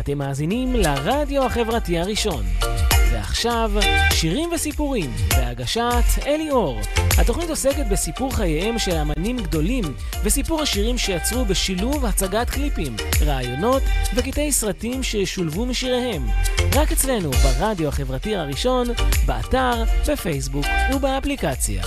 אתם מאזינים לרדיו החברתי הראשון. ועכשיו, שירים וסיפורים, בהגשת אלי אור. התוכנית עוסקת בסיפור חייהם של אמנים גדולים, וסיפור השירים שיצרו בשילוב הצגת קליפים, רעיונות וקטעי סרטים ששולבו משיריהם. רק אצלנו, ברדיו החברתי הראשון, באתר, בפייסבוק ובאפליקציה.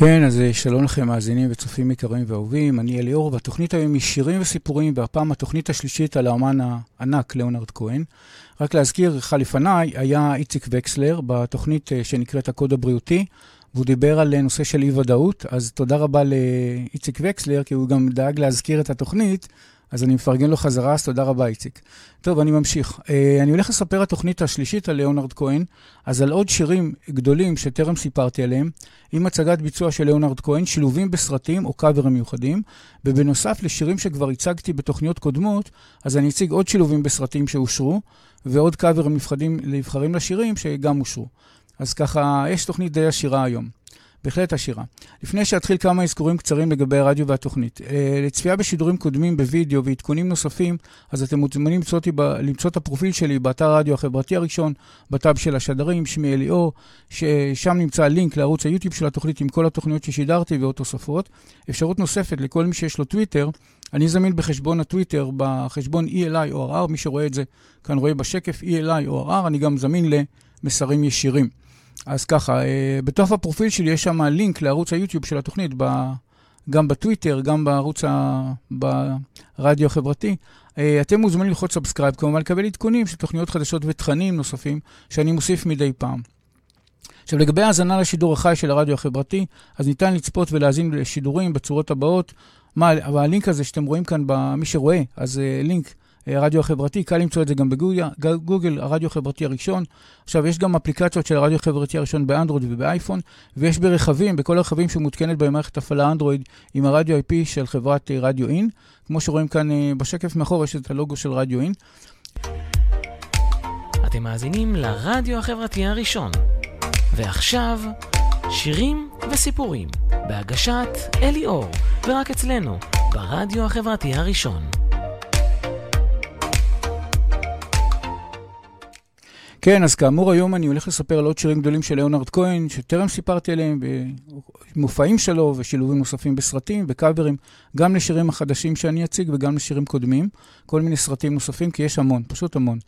כן, אז אה, שלום לכם, מאזינים וצופים יקרים ואהובים. אני אליאור, והתוכנית היום היא שירים וסיפורים, והפעם התוכנית השלישית על האומן הענק, ליאונרד כהן. רק להזכיר, לך לפניי היה איציק וקסלר בתוכנית אה, שנקראת הקוד הבריאותי, והוא דיבר על אה, נושא של אי-ודאות, אז תודה רבה לאיציק וקסלר, כי הוא גם דאג להזכיר את התוכנית. אז אני מפרגן לו חזרה, אז תודה רבה, איציק. טוב, אני ממשיך. Uh, אני הולך לספר התוכנית השלישית על ליאונרד כהן, אז על עוד שירים גדולים שטרם סיפרתי עליהם, עם הצגת ביצוע של ליאונרד כהן, שילובים בסרטים או קאברים מיוחדים, ובנוסף לשירים שכבר הצגתי בתוכניות קודמות, אז אני אציג עוד שילובים בסרטים שאושרו, ועוד קאברים נבחרים לשירים שגם אושרו. אז ככה, יש תוכנית די עשירה היום. בהחלט עשירה. לפני שאתחיל כמה אזכורים קצרים לגבי הרדיו והתוכנית. אה, לצפייה בשידורים קודמים בווידאו ועדכונים נוספים, אז אתם מוזמנים למצוא, למצוא את הפרופיל שלי באתר הרדיו החברתי הראשון, בטאב של השדרים, שמי אליאור, ששם נמצא לינק לערוץ היוטיוב של התוכנית עם כל התוכניות ששידרתי ועוד תוספות. אפשרות נוספת לכל מי שיש לו טוויטר, אני זמין בחשבון הטוויטר, בחשבון ELI או RR, מי שרואה את זה כאן רואה בשקף ELI או RR, אני גם זמין למסרים ישירים. אז ככה, אה, בתוך הפרופיל שלי יש שם לינק לערוץ היוטיוב של התוכנית, ב, גם בטוויטר, גם בערוץ, ה, ברדיו החברתי. אה, אתם מוזמנים ללחוץ subscribe, כמובן לקבל עדכונים של תוכניות חדשות ותכנים נוספים שאני מוסיף מדי פעם. עכשיו, לגבי האזנה לשידור החי של הרדיו החברתי, אז ניתן לצפות ולהאזין לשידורים בצורות הבאות. מה, הלינק הזה שאתם רואים כאן, מי שרואה, אז uh, לינק הרדיו החברתי, קל למצוא את זה גם בגוגל, הרדיו החברתי הראשון. עכשיו, יש גם אפליקציות של הרדיו החברתי הראשון באנדרואיד ובאייפון, ויש ברכבים, בכל הרכבים שמותקנת בהם מערכת הפעלה אנדרואיד עם הרדיו IP של חברת אה, רדיו אין. כמו שרואים כאן אה, בשקף מאחור, יש את הלוגו של רדיו אין. אתם מאזינים לרדיו החברתי הראשון. ועכשיו, שירים וסיפורים, בהגשת אלי אור, ורק אצלנו, ברדיו החברתי הראשון. כן, אז כאמור, היום אני הולך לספר על עוד שירים גדולים של ליאונרד כהן, שטרם סיפרתי עליהם, במופעים שלו ושילובים נוספים בסרטים, בקאברים, גם לשירים החדשים שאני אציג וגם לשירים קודמים, כל מיני סרטים נוספים, כי יש המון, פשוט המון.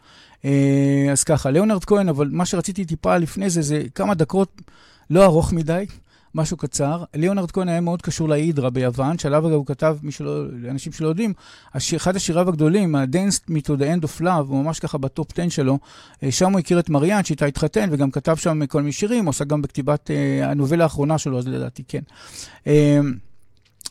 אה, אז ככה, ליאונרד כהן, אבל מה שרציתי טיפה לפני זה, זה כמה דקות, לא ארוך מדי, משהו קצר. ליאונרד כהן היה מאוד קשור להידרה ביוון, שעליו אגב הוא כתב, שלא, לאנשים שלא יודעים, השיר, אחד השיריו הגדולים, ה-Dance Me to the End of Love, הוא ממש ככה בטופ 10 שלו, אה, שם הוא הכיר את מריאן, שאיתה התחתן, וגם כתב שם כל מיני שירים, הוא עושה גם בכתיבת אה, הנובלה האחרונה שלו, אז לדעתי כן. אה,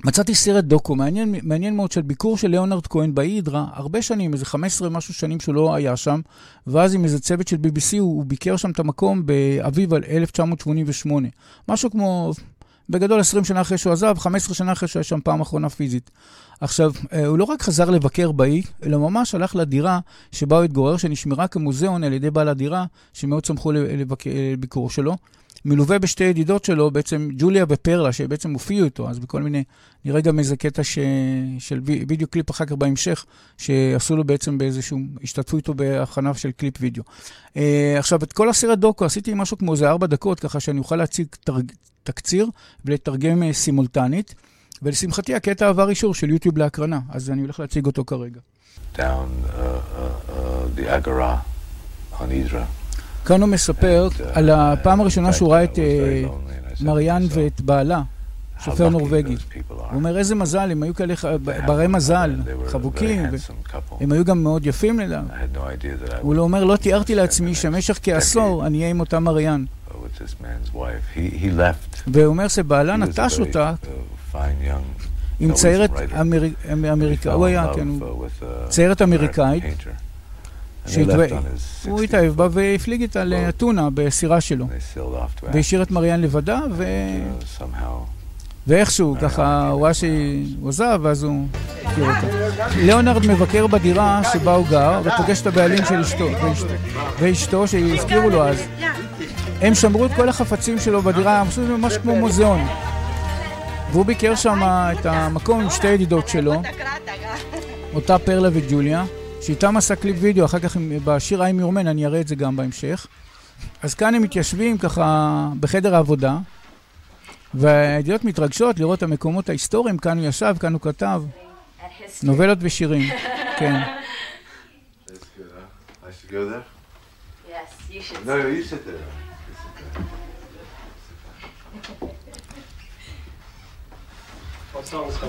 מצאתי סרט דוקו, מעניין, מעניין מאוד, של ביקור של ליאונרד כהן בהידרה, הרבה שנים, איזה 15 משהו שנים שהוא לא היה שם, ואז עם איזה צוות של BBC הוא, הוא ביקר שם את המקום באביב 1988. משהו כמו, בגדול 20 שנה אחרי שהוא עזב, 15 שנה אחרי שהוא היה שם פעם אחרונה פיזית. עכשיו, אה, הוא לא רק חזר לבקר באי, אלא ממש הלך לדירה שבה הוא התגורר, שנשמרה כמוזיאון על ידי בעל הדירה, שמאוד שמחו לביקור שלו. מלווה בשתי ידידות שלו, בעצם ג'וליה ופרלה, שבעצם הופיעו איתו, אז בכל מיני, נראה גם איזה קטע ש... של וידאו קליפ אחר כך בהמשך, שעשו לו בעצם באיזשהו, השתתפו איתו בהכנה של קליפ וידאו. Uh, עכשיו, את כל הסרט דוקו עשיתי משהו כמו איזה ארבע דקות, ככה שאני אוכל להציג תרג... תקציר ולתרגם uh, סימולטנית, ולשמחתי הקטע עבר אישור של יוטיוב להקרנה, אז אני הולך להציג אותו כרגע. Down, uh, uh, uh, the Agora on Idra. כאן הוא מספר על הפעם הראשונה שהוא ראה את אה, מריאן ואת בעלה, שופר נורבגי. הוא אומר, איזה מזל, הם היו כאלה ברי מזל, חבוקים, הם היו גם מאוד יפים לדעת. הוא לא אומר, לא תיארתי לעצמי שבמשך כעשור אני אהיה עם אותה מריאן. והוא אומר שבעלה נטש אותה. עם ציירת אמריקאית, הוא היה, כן, ציירת אמריקאית. הוא התאהב בה והפליג איתה לאתונה בסירה שלו. והשאיר את מריאן לבדה, ו... ואיכשהו, ככה, הוא ראה שהוא עזב, ואז הוא הכיר אותה. ליאונרד מבקר בדירה שבה הוא גר, ופוגש את הבעלים של אשתו, ואשתו, שהזכירו לו אז. הם שמרו את כל החפצים שלו בדירה, הם עשו ממש כמו מוזיאון. והוא ביקר שם את המקום עם שתי ידידות שלו, אותה פרלה וג'וליה, שאיתם עשה קליפ וידאו, אחר כך בשיר I'm Your Man, אני אראה את זה גם בהמשך. אז כאן הם מתיישבים ככה בחדר העבודה, והידיעות מתרגשות לראות את המקומות ההיסטוריים, כאן הוא ישב, כאן הוא כתב. נובלות ושירים, כן.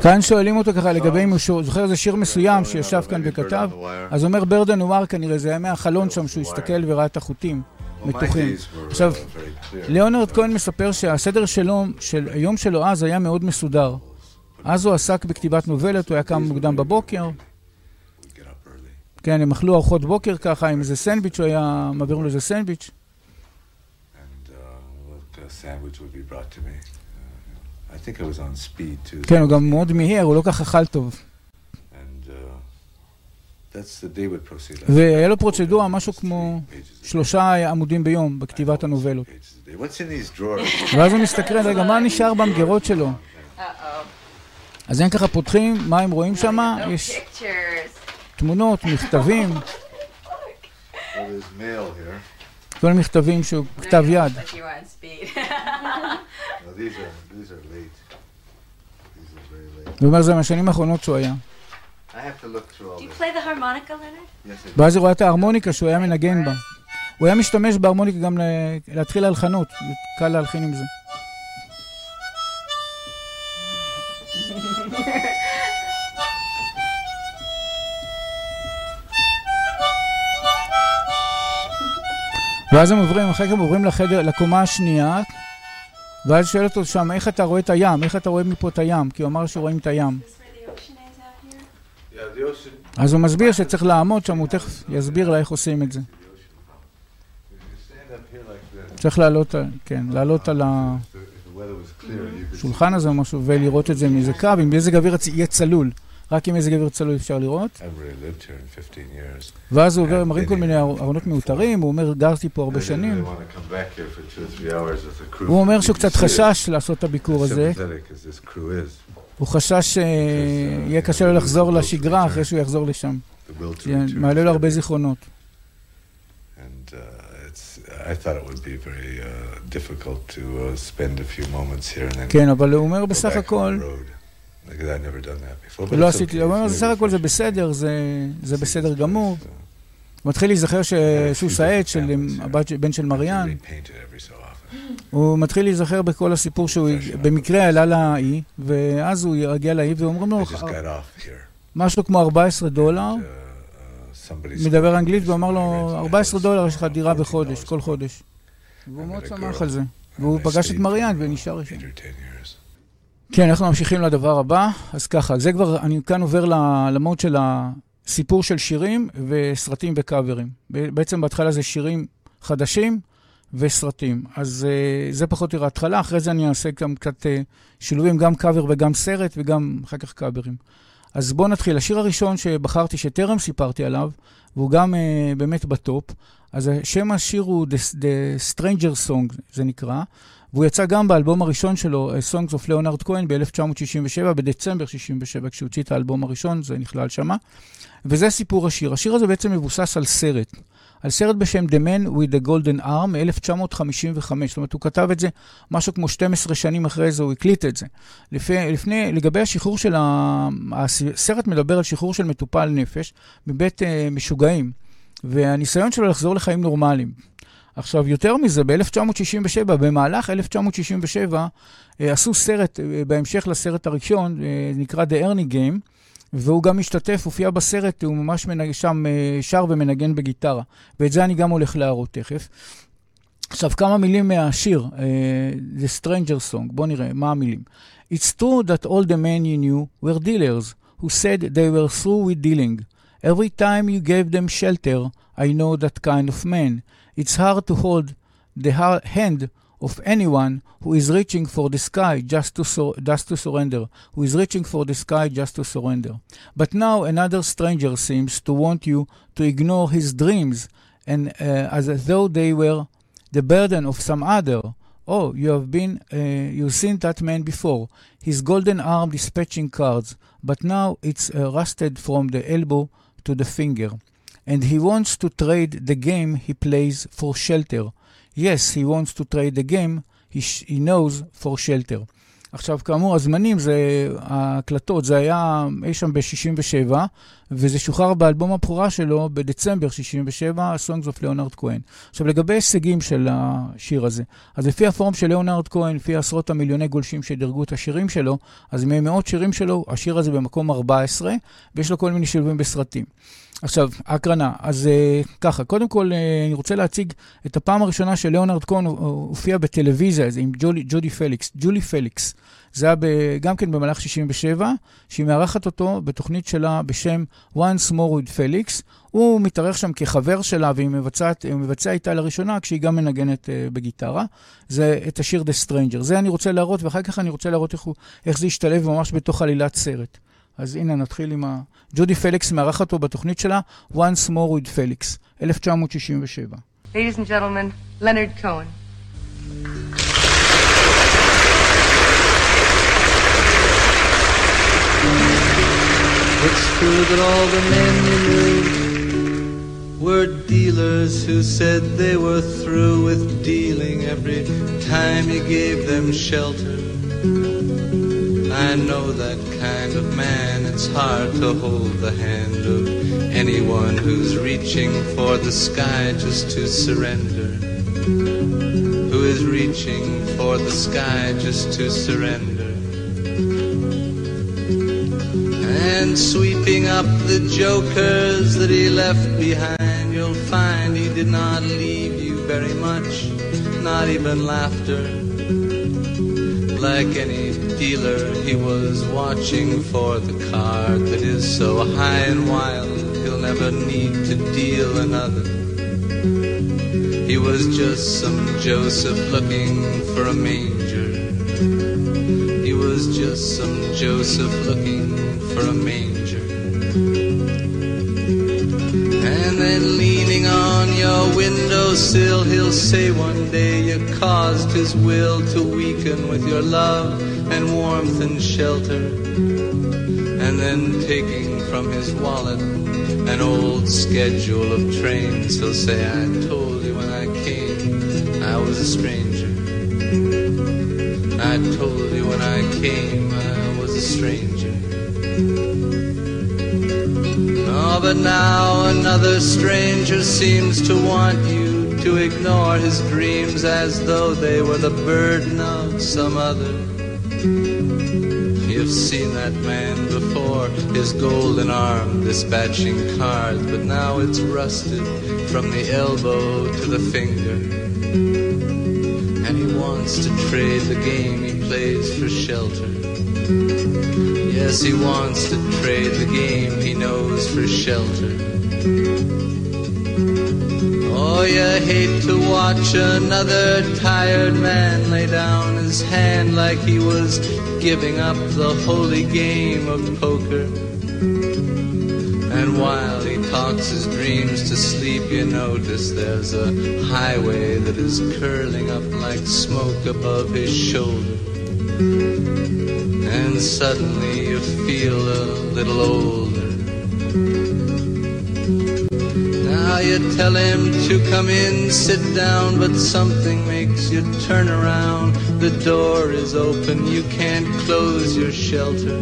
כאן שואלים אותו ככה לגבי אם הוא זוכר איזה שיר מסוים שישב כאן וכתב, אז אומר ברדה נואר כנראה, זה היה מהחלון שם שהוא הסתכל וראה את החוטים מתוחים. עכשיו, ליאונרד כהן מספר שהסדר שלו, של היום שלו אז היה מאוד מסודר. אז הוא עסק בכתיבת נובלת, הוא היה קם מוקדם בבוקר. כן, הם אכלו ארוחות בוקר ככה עם איזה סנדוויץ', הוא היה מעביר לו איזה סנדוויץ'. כן, הוא גם מאוד מיהר, הוא לא כך אכל טוב. והיה לו פרוצדורה, משהו כמו שלושה עמודים ביום בכתיבת הנובלות. ואז הוא מסתכל, רגע, מה נשאר במגירות שלו? אז הם ככה פותחים, מה הם רואים שם? יש תמונות, מכתבים. כל מכתבים שהוא כתב יד. הוא אומר, זה מהשנים האחרונות שהוא היה. ואז היא רואה את ההרמוניקה שהוא היה מנגן בה. הוא היה משתמש בהרמוניקה גם להתחיל להלחנות, קל להלחין עם זה. ואז הם עוברים, אחרי כך הם עוברים לחדר, לקומה השנייה, ואז שואל אותו שם, איך אתה רואה את הים? איך אתה רואה מפה את הים? כי הוא אמר שרואים את הים. אז הוא מסביר שצריך לעמוד שם, הוא תכף יסביר לה איך עושים את זה. צריך לעלות, כן, לעלות על השולחן הזה או משהו ולראות את זה מאיזה קו, אם מזג אוויר יהיה צלול. רק עם מזג אוויר צלול אפשר לראות. ואז הוא עובר, מראים כל מיני ארונות מיותרים, הוא אומר, גרתי פה הרבה שנים. הוא אומר שהוא קצת חשש לעשות את הביקור הזה. הוא חשש שיהיה קשה לו לחזור לשגרה אחרי שהוא יחזור לשם. מעלה לו הרבה זיכרונות. כן, אבל הוא אומר בסך הכל... לא עשיתי, הוא אומר, בסך הכל זה בסדר, זה בסדר גמור. הוא מתחיל להיזכר שסוס העט של הבן של מריאן. הוא מתחיל להיזכר בכל הסיפור שהוא במקרה עלה לאי, ואז הוא יגיע לאי ואומרים לו, משהו כמו 14 דולר, מדבר אנגלית ואמר לו, 14 דולר יש לך דירה בחודש, כל חודש. והוא מאוד שמח על זה. והוא פגש את מריאן ונשאר שם. כן, אנחנו ממשיכים לדבר הבא. אז ככה, זה כבר, אני כאן עובר למוד של הסיפור של שירים וסרטים וקאברים. בעצם בהתחלה זה שירים חדשים וסרטים. אז uh, זה פחות או יותר ההתחלה, אחרי זה אני אעשה גם קצת uh, שילובים, גם קאבר וגם סרט, וגם אחר כך קאברים. אז בואו נתחיל. השיר הראשון שבחרתי, שטרם סיפרתי עליו, והוא גם uh, באמת בטופ, אז שם השיר הוא The, The Stranger Song, זה נקרא, והוא יצא גם באלבום הראשון שלו, Songs of Leonard Cohen, ב-1967, בדצמבר 67, כשהוא הוציא את האלבום הראשון, זה נכלל שמה. וזה סיפור השיר. השיר הזה בעצם מבוסס על סרט. על סרט בשם The Man with the Golden Arm מ-1955. זאת אומרת, הוא כתב את זה משהו כמו 12 שנים אחרי זה, הוא הקליט את זה. לפני, לפני, לגבי השחרור של ה... הסרט מדבר על שחרור של מטופל נפש מבית uh, משוגעים, והניסיון שלו לחזור לחיים נורמליים. עכשיו, יותר מזה, ב-1967, במהלך 1967, אה, עשו סרט, אה, בהמשך לסרט הראשון, אה, נקרא The Ernie Game, והוא גם משתתף, הופיע בסרט, הוא ממש מנג... שם שר ומנגן בגיטרה. ואת זה אני גם הולך להראות תכף. עכשיו, כמה מילים מהשיר, The Stranger Song, בואו נראה, מה המילים. It's true that all the men you knew were dealers, who said they were through with dealing. Every time you gave them shelter, I know that kind of man. It's hard to hold the hand of anyone who is reaching for the sky just to, sur- just to surrender, who is reaching for the sky just to surrender. But now another stranger seems to want you to ignore his dreams, and uh, as though they were the burden of some other. Oh, you have been, uh, you've seen that man before. His golden arm dispatching cards, but now it's uh, rusted from the elbow to the finger. And he wants to trade the game he plays for shelter. Yes, he wants to trade the game he, he knows for shelter. עכשיו, כאמור, הזמנים זה, ההקלטות, זה היה אי שם ב-67, וזה שוחרר באלבום הבכורה שלו בדצמבר 67, Songs of Leonard Cohen. עכשיו, לגבי הישגים של השיר הזה, אז לפי הפורום של ליאונרד כהן, לפי עשרות המיליוני גולשים שדירגו את השירים שלו, אז ממאות שירים שלו, השיר הזה במקום 14, ויש לו כל מיני שילובים בסרטים. עכשיו, ההקרנה. אז uh, ככה, קודם כל, uh, אני רוצה להציג את הפעם הראשונה שליאונרד כהן הופיע בטלוויזיה, הזה עם ג'ולי, ג'ודי פליקס, ג'ולי פליקס. זה היה ב, גם כן במהלך 67, שהיא מארחת אותו בתוכנית שלה בשם Once More with Felix. הוא מתארח שם כחבר שלה, והיא מבצעת, מבצע איתה לראשונה כשהיא גם מנגנת uh, בגיטרה. זה את השיר The Stranger. זה אני רוצה להראות, ואחר כך אני רוצה להראות איך, הוא, איך זה ישתלב ממש בתוך עלילת סרט. אז הנה, נתחיל עם ה... ג'ודי פליקס מארחת אותו בתוכנית שלה, Once More with Felix, 1967. Ladies and gentlemen, Leonard Cohen. It's true that all the men you knew were dealers who said they were through with dealing every time you gave them shelter. I know that kind of man. It's hard to hold the hand of anyone who's reaching for the sky just to surrender. Who is reaching for the sky just to surrender. And sweeping up the jokers that he left behind, you'll find he did not leave you very much, not even laughter. Like any dealer, he was watching for the card that is so high and wild, he'll never need to deal another. He was just some Joseph looking for a manger. He was just some Joseph looking for a manger. And then leaning on your windowsill, he'll say one day you caused his will to weaken with your love and warmth and shelter. And then taking from his wallet an old schedule of trains, he'll say, I told you when I came I was a stranger. I told you when I came I was a stranger. Oh, but now another stranger seems to want you to ignore his dreams as though they were the burden of some other. You've seen that man before, his golden arm dispatching cards, but now it's rusted from the elbow to the finger. And he wants to trade the game he plays for shelter. Yes, he wants to trade the game he knows for shelter. Oh, you hate to watch another tired man lay down his hand like he was giving up the holy game of poker. And while he talks his dreams to sleep, you notice there's a highway that is curling up like smoke above his shoulder. And suddenly you feel a little older. Now you tell him to come in, sit down, but something makes you turn around. The door is open, you can't close your shelter.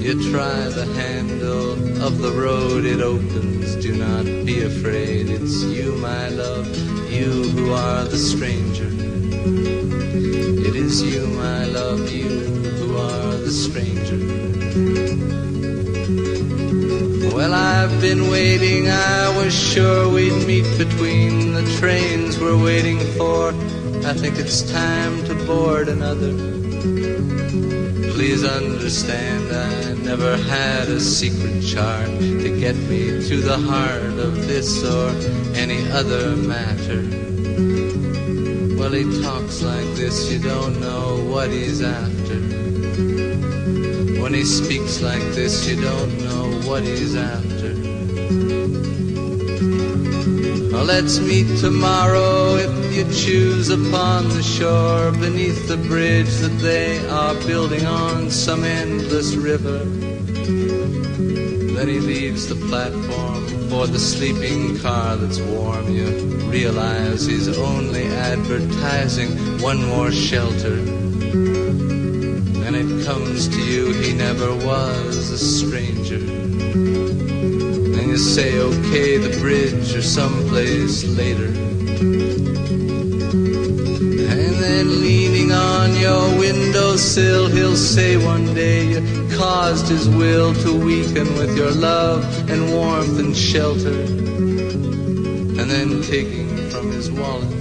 You try the handle of the road, it opens. Do not be afraid, it's you, my love, you who are the stranger. It is you, my love, you who are the stranger. Well, I've been waiting, I was sure we'd meet between the trains we're waiting for. I think it's time to board another. Please understand, I never had a secret chart to get me to the heart of this or any other matter. Well, he talks like this, you don't know what he's after. When he speaks like this, you don't know what he's after. Well, let's meet tomorrow if you choose upon the shore beneath the bridge that they are building on some endless river. Then he leaves the platform for the sleeping car that's warm. You realize he's only advertising one more shelter. And it comes to you he never was a stranger. And you say, okay, the bridge or someplace later. Your windowsill, he'll say one day you caused his will to weaken with your love and warmth and shelter. And then taking from his wallet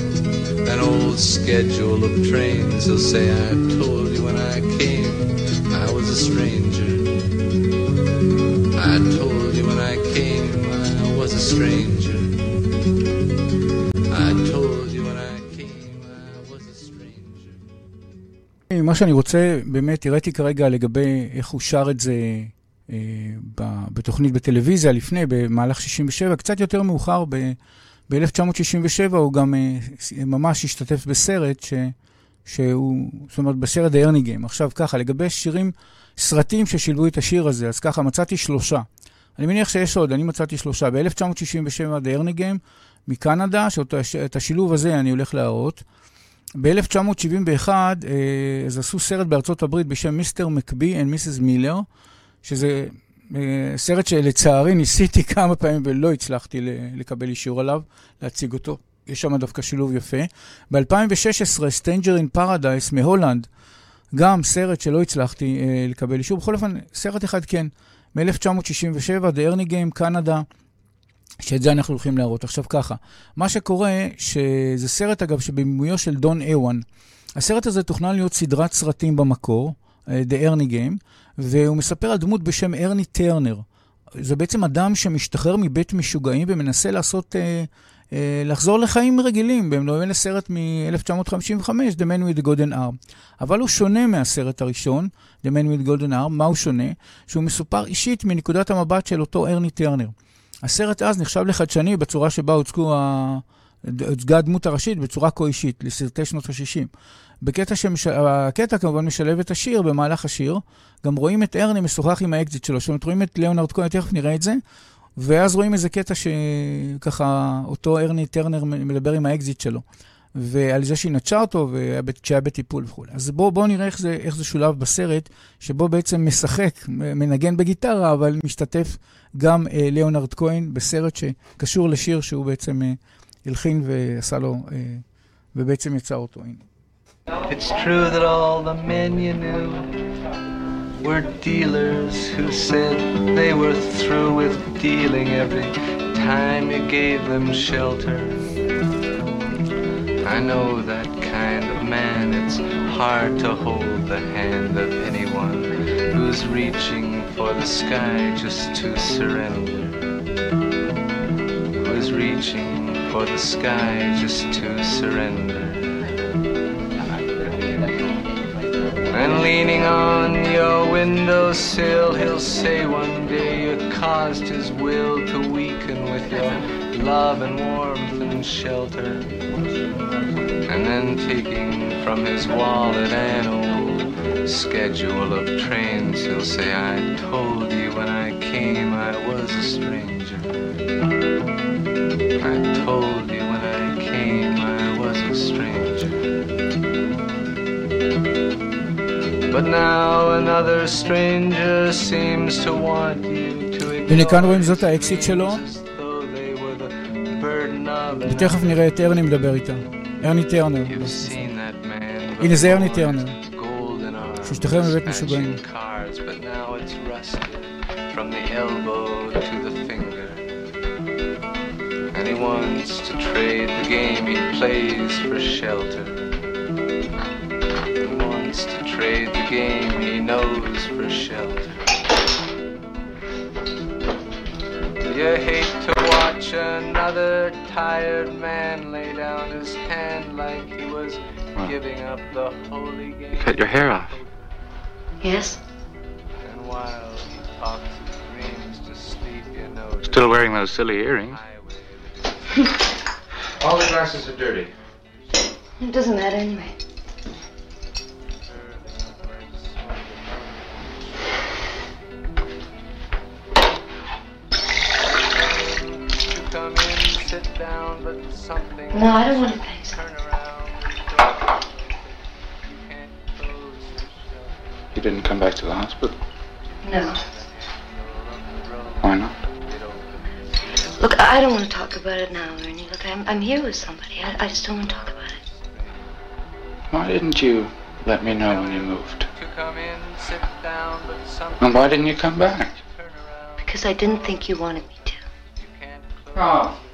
an old schedule of trains, he'll say, I told you when I came I was a stranger. I told you when I came I was a stranger. מה שאני רוצה, באמת, הראיתי כרגע לגבי איך הוא שר את זה אה, בתוכנית בטלוויזיה לפני, במהלך 67, קצת יותר מאוחר, ב- ב-1967 הוא גם אה, ממש השתתף בסרט ש... שהוא, זאת אומרת, בסרט Game. עכשיו ככה, לגבי שירים, סרטים ששילבו את השיר הזה, אז ככה, מצאתי שלושה. אני מניח שיש עוד, אני מצאתי שלושה. ב-1967 The Ernie Game מקנדה, שאת השילוב הזה אני הולך להראות. ב-1971, אה, אז עשו סרט בארצות הברית בשם מיסטר מקבי and מיסס מילר, שזה אה, סרט שלצערי ניסיתי כמה פעמים ולא הצלחתי לקבל אישור עליו, להציג אותו. יש שם דווקא שילוב יפה. ב-2016, Stranger in Paradise מהולנד, גם סרט שלא הצלחתי אה, לקבל אישור. בכל אופן, סרט אחד כן, מ-1967, The Ernie Game, קנדה, שאת זה אנחנו הולכים להראות. עכשיו ככה, מה שקורה, שזה סרט, אגב, שבבימויו של דון אוואן. הסרט הזה תוכנן להיות סדרת סרטים במקור, אה, The Ernie Game, והוא מספר על דמות בשם ארני טרנר. זה בעצם אדם שמשתחרר מבית משוגעים ומנסה לעשות, אה, אה, לחזור לחיים רגילים, במדומה לסרט מ-1955, The Man with Golden Arm. אבל הוא שונה מהסרט הראשון, The Man with Golden Arm. מה הוא שונה? שהוא מסופר אישית מנקודת המבט של אותו ארני טרנר. הסרט אז נחשב לחדשני בצורה שבה הוצגו ה... הוצגה הדמות הראשית בצורה כה אישית, לסרטי שנות ה-60. בקטע שמש... הקטע כמובן משלב את השיר במהלך השיר. גם רואים את ארני משוחח עם האקסית שלו. זאת אומרת, רואים את ליאונרד כהן, תכף נראה את זה. ואז רואים איזה קטע שככה אותו ארני טרנר מדבר עם האקסית שלו. ועל זה שהיא נטשה אותו כשהיה בטיפול וכו'. אז בואו בוא נראה איך זה, איך זה שולב בסרט, שבו בעצם משחק, מנגן בגיטרה, אבל משתתף גם אה, ליאונרד כהן בסרט שקשור לשיר שהוא בעצם אה, הלחין ועשה לו, אה, ובעצם יצר אותו. הנה. It's true that all the men you knew were dealers who said they were through with dealing every time you gave them shelter. I know that kind of man, it's hard to hold the hand of anyone who's reaching for the sky just to surrender. Who is reaching for the sky just to surrender. And leaning on your windowsill, he'll say one day you caused his will to weaken with your love and warmth and shelter. And then taking from his wallet an old schedule of trains, he'll say, I told you when I came I was a stranger. I told you when I came I was a stranger. But now another stranger seems to want you to הנה כאן רואים זאת האקסיט שלו, as though they were the burden of ותכף נראה את ארני מדבר איתה. ארני טרנר. You've seen that man הנה זה ארני טרנר. שהשתחרר מבית משוגעים. cards, but now it's rusted from the elbow to the finger. And he wants to trade the game he plays for shelter. He wants to trade the game he knows for shelter. You hate to watch another tired man lay down his hand like he was giving up the holy game. Cut your hair off. Yes? And while he talks his dreams to sleep, you know. Still wearing those silly earrings. highway All the glasses are dirty. It doesn't matter anyway. Sit down, but something. No, I don't want to thanks. Turn around. You can't close yourself. You didn't come back to the hospital. No. Why not? Look, I don't want to talk about it now, Ernie. Look, I'm, I'm here with somebody. I, I just don't want to talk about it. Why didn't you let me know when you moved? To come in, sit down, but something. And why didn't you come back? Because I didn't think you wanted me to. You can't close Oh.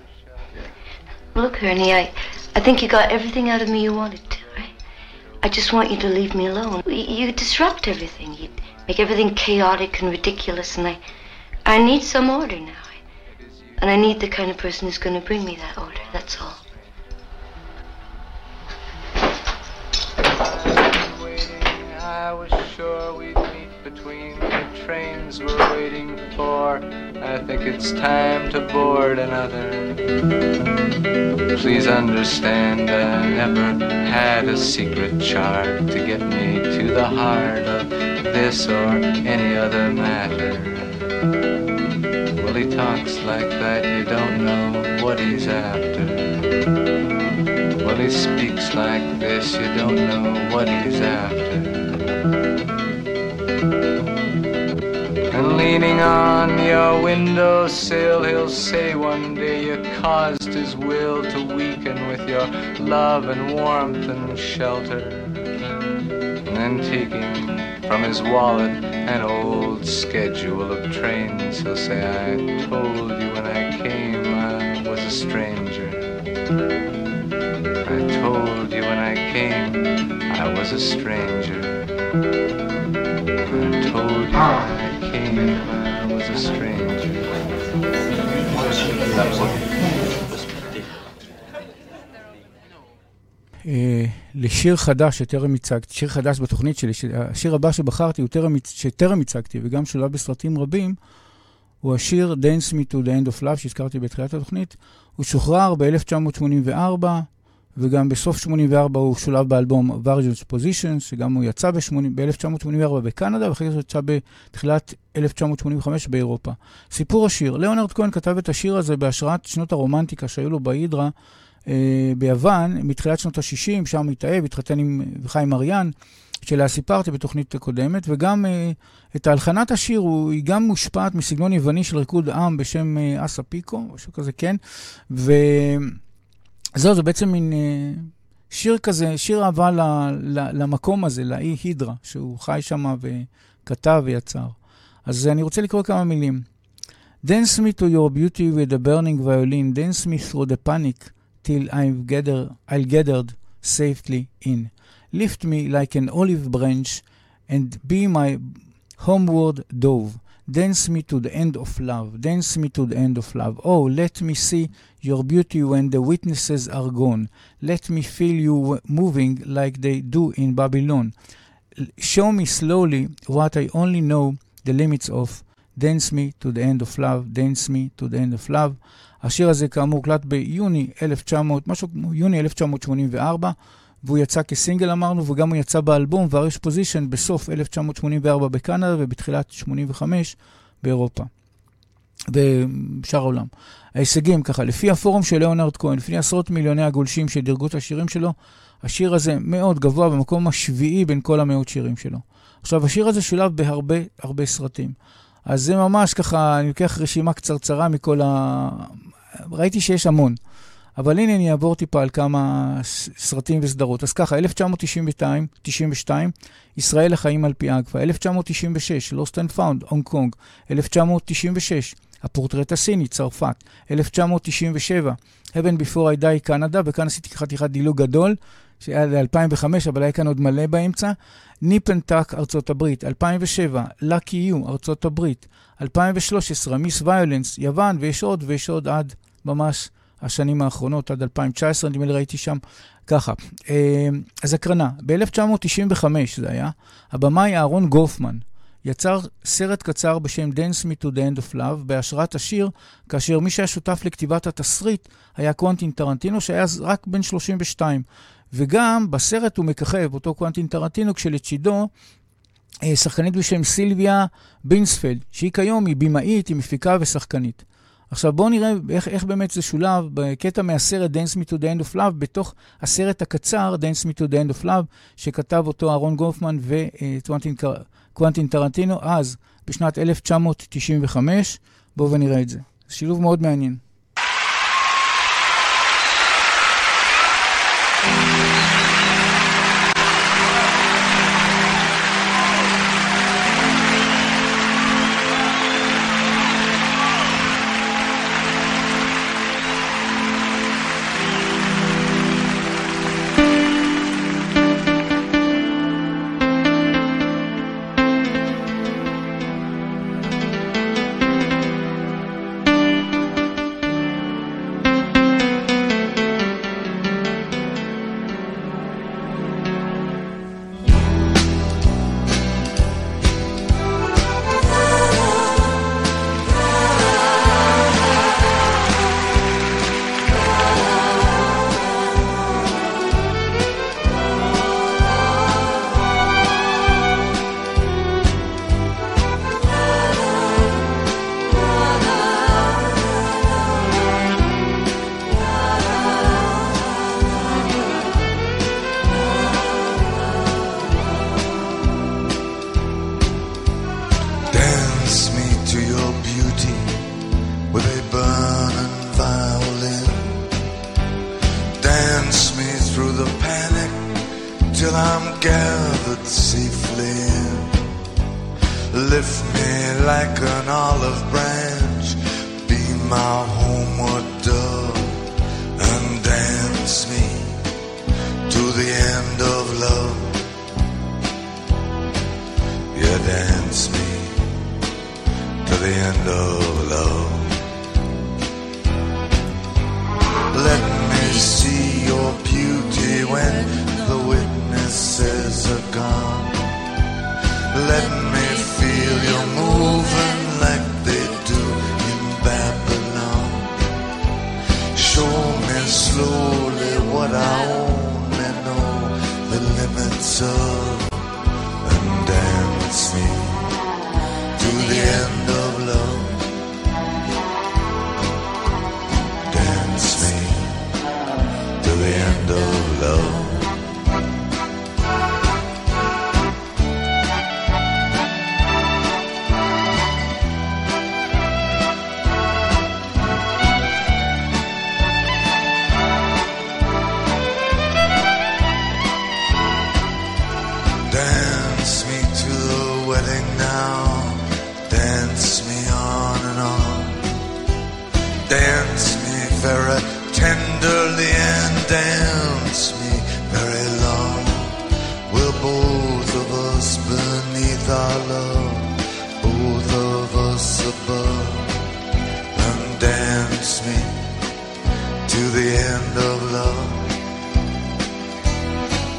Look, Ernie, I, I think you got everything out of me you wanted to, right? I just want you to leave me alone. You, you disrupt everything. You make everything chaotic and ridiculous, and I, I need some order now. And I need the kind of person who's going to bring me that order. That's all. I was sure we'd meet between the trains we're waiting for. I think it's time to board another. Please understand, I never had a secret chart to get me to the heart of this or any other matter. Well, he talks like that, you don't know what he's after. Well, he speaks like this, you don't know what he's after. Leaning on your windowsill, he'll say one day you caused his will to weaken with your love and warmth and shelter. And then taking from his wallet an old schedule of trains, he'll say, I told you when I came I was a stranger. I told you when I came I was a stranger. I told you when I came I was a stranger. אה, לשיר חדש שטרם הצגתי, שיר חדש בתוכנית שלי, השיר הבא שבחרתי, הוא טרם, שטרם הצגתי וגם שולב בסרטים רבים, הוא השיר Dance Me to the End of Love שהזכרתי בתחילת התוכנית. הוא שוחרר ב-1984, וגם בסוף 84 הוא שולב באלבום Virgins Positions, שגם הוא יצא ב-1984 בקנדה, ואחרי זה יצא בתחילת 1985 באירופה. סיפור השיר, ליאונרד כהן כתב את השיר הזה בהשראת שנות הרומנטיקה שהיו לו בהידרה אה, ביוון, מתחילת שנות ה-60, שם התאהב, התחתן עם חיים אריאן, שלה סיפרתי בתוכנית הקודמת, וגם אה, את הלחנת השיר, הוא, היא גם מושפעת מסגנון יווני של ריקוד עם בשם אה, אסה פיקו, משהו כזה, כן, ו... זהו, זה בעצם מין אה, שיר כזה, שיר אהבה ל, ל, למקום הזה, לאי הידרה, שהוא חי שם וכתב ויצר. אז אני רוצה לקרוא כמה מילים. Dance me to your beauty with a burning violin, dance me through the panic till I've gather, I'll gathered safely in. Lift me like an olive branch and be my homeward dove. Dance me to the end of love, dance me to the end of love. Oh, let me see your beauty when the witnesses are gone. Let me feel you moving like they do in Babylon. Show me slowly what I only know the limits of. Dance me to the end of love, dance me to the end of love. השיר הזה כאמור הוקלט ביוני 1900, משהו כמו יוני 1984, והוא יצא כסינגל אמרנו, וגם הוא יצא באלבום והריש פוזיישן בסוף 1984 בקנדה ובתחילת 85 באירופה. ובשאר העולם. ההישגים ככה, לפי הפורום של ליאונרד כהן, לפי עשרות מיליוני הגולשים שדירגו את השירים שלו, השיר הזה מאוד גבוה במקום השביעי בין כל המאות שירים שלו. עכשיו, השיר הזה שולב בהרבה הרבה סרטים. אז זה ממש ככה, אני לוקח רשימה קצרצרה מכל ה... ראיתי שיש המון. אבל הנה אני אעבור טיפה על כמה סרטים וסדרות. אז ככה, 1992, 92, ישראל לחיים על פי אגפה. 1996, Lost and Found, הונג קונג. 1996, הפורטרט הסיני, צרפת. 1997, Heaven Before I Die, קנדה, וכאן עשיתי חתיכת דילוג גדול, שהיה ל-2005, אבל היה כאן עוד מלא באמצע. ניפנטאק, ארצות הברית. 2007, Lucky You, ארצות הברית. 2013, מיס ויולנס, יוון, ויש עוד ויש עוד עד ממש השנים האחרונות, עד 2019, נדמה לי ראיתי שם ככה. אז הקרנה, ב-1995 זה היה, הבמאי אהרון גופמן יצר סרט קצר בשם Dance Me to the End of Love בהשראת השיר, כאשר מי שהיה שותף לכתיבת התסריט היה קוונטין טרנטינו, שהיה אז רק בן 32. וגם בסרט הוא מככב, אותו קוונטין טרנטינו, כשלצידו אה, שחקנית בשם סילביה בינספלד, שהיא כיום היא במאית, היא מפיקה ושחקנית. עכשיו בואו נראה איך, איך באמת זה שולב בקטע מהסרט Dance Me to the End of Love, בתוך הסרט הקצר Dance Me to the End of Love, שכתב אותו אהרון גופמן וקוונטין טרנטינו אז, בשנת 1995. בואו ונראה את. זה שילוב מאוד מעניין.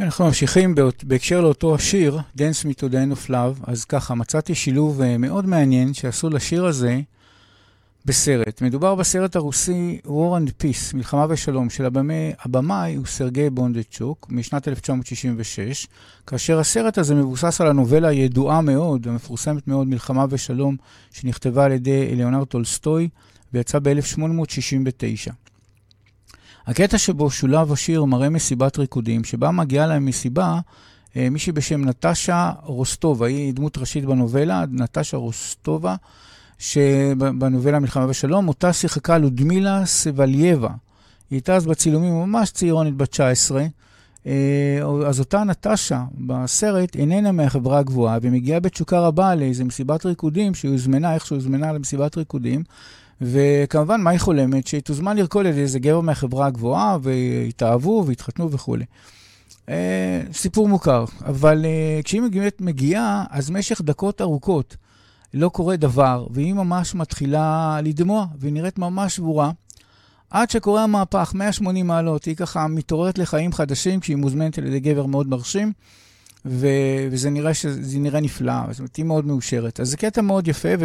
כן, אנחנו ממשיכים בהקשר לאותו השיר, Dance Me to the End of Love, אז ככה, מצאתי שילוב אה, מאוד מעניין שעשו לשיר הזה בסרט. מדובר בסרט הרוסי War and Peace, מלחמה ושלום, של הבמאי, הבמאי הוא סרגי בונדצ'וק, משנת 1966, כאשר הסרט הזה מבוסס על הנובלה הידועה מאוד, המפורסמת מאוד, מלחמה ושלום, שנכתבה על ידי אליונר טולסטוי, ויצא ב-1869. הקטע שבו שולב השיר מראה מסיבת ריקודים, שבה מגיעה להם מסיבה אה, מישהי בשם נטשה רוסטובה, היא דמות ראשית בנובלה, נטשה רוסטובה, שבנובלה מלחמה ושלום, אותה שיחקה לודמילה סבלייבה. היא הייתה אז בצילומים ממש צעירונת בת 19. אה, אז אותה נטשה בסרט איננה מהחברה הגבוהה, ומגיעה בתשוקה רבה לאיזה מסיבת ריקודים, שהיא הוזמנה, איכשהו הוזמנה למסיבת ריקודים, וכמובן, מה היא חולמת? שהיא תוזמן לרקוד על איזה גבר מהחברה הגבוהה, והתאהבו והתחתנו וכולי. אה, סיפור מוכר, אבל אה, כשהיא באמת מגיעה, אז במשך דקות ארוכות לא קורה דבר, והיא ממש מתחילה לדמוע, והיא נראית ממש שבורה. עד שקורה המהפך, 180 מעלות, היא ככה מתעוררת לחיים חדשים כשהיא מוזמנת על ידי גבר מאוד מרשים, ו- וזה נראה, שזה נראה נפלא, זאת אומרת, היא מאוד מאושרת. אז זה קטע מאוד יפה,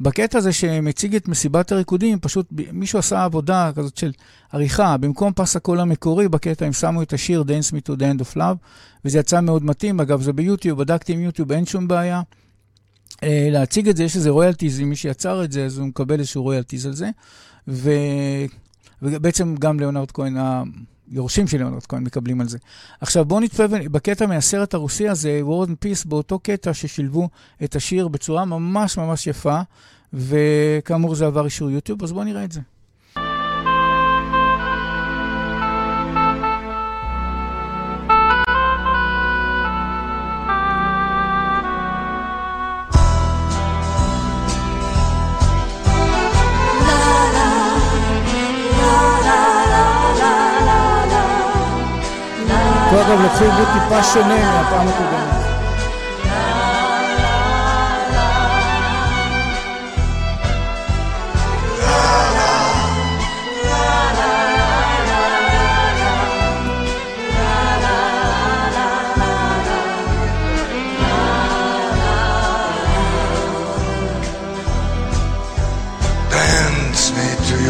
בקטע הזה שמציג את מסיבת הריקודים, פשוט מישהו עשה עבודה כזאת של עריכה, במקום פס הקול המקורי, בקטע הם שמו את השיר Dance Me to the End of Love, וזה יצא מאוד מתאים. אגב, זה ביוטיוב, בדקתי עם יוטיוב, אין שום בעיה. Uh, להציג את זה, יש איזה רויאלטיז, אם מי שיצר את זה, אז הוא מקבל איזשהו רויאלטיז על זה. ו... ובעצם גם ליאונרד כהן, היורשים של ליאונרד כהן מקבלים על זה. עכשיו בואו נצפה בקטע מהסרט הרוסי הזה, War and Peace, באותו קטע ששילבו את השיר בצורה ממש ממש יפה, וכאמור זה עבר אישור יוטיוב, אז בואו נראה את זה. פה אגב לקחו עיבוד טיפה שונה מהפעם הקודמת.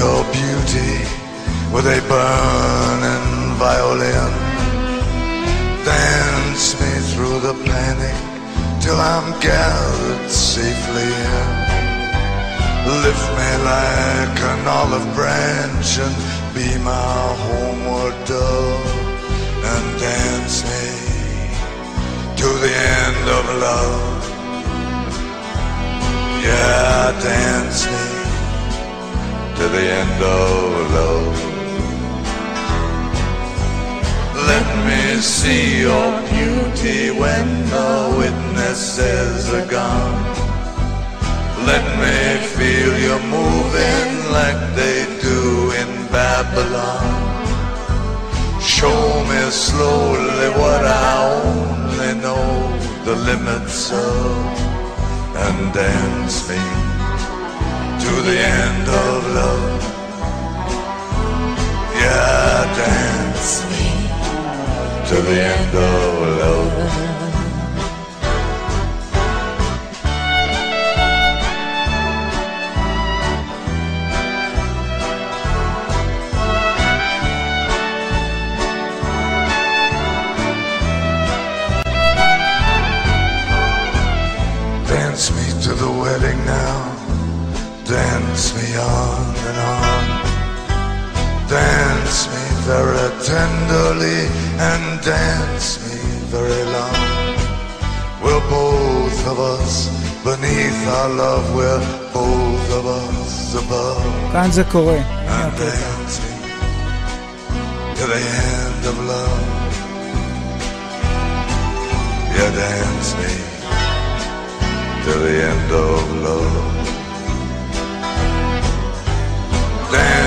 your beauty with a burning violin dance me the panic till I'm gathered safely in. Lift me like an olive branch and be my homeward dove and dance me to the end of love. Yeah, dance me to the end of love. Let me see your beauty when the witnesses are gone. Let me feel you moving like they do in Babylon. Show me slowly what I only know the limits of, and dance me to the end of love. Yeah, dance to the end of love. Dance me to the wedding now. Dance me on and on. Dance me very tenderly and dance me very long. We're both of us beneath our love, we're both of us above. כאן זה קורה. And dance me to the end of love. Yeah, dance me to the end of love. Dance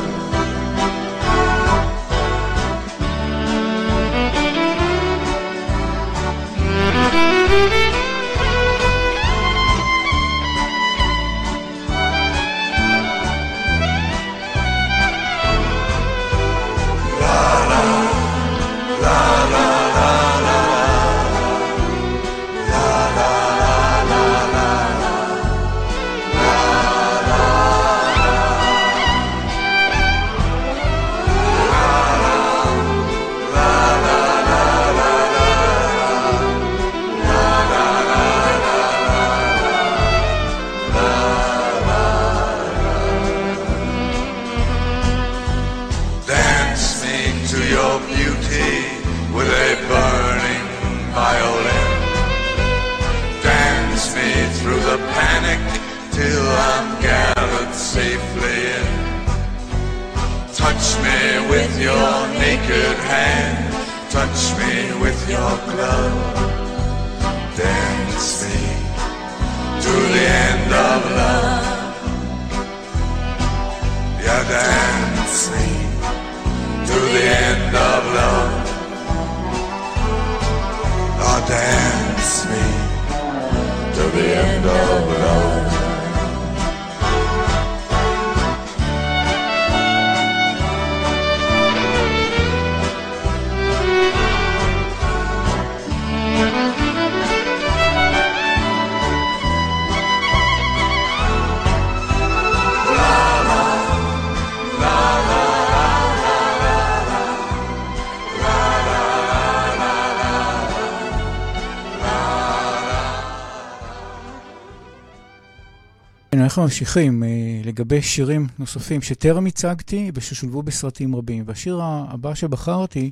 אנחנו ממשיכים אה, לגבי שירים נוספים שטרם הצגתי וששולבו בסרטים רבים. והשיר הבא שבחרתי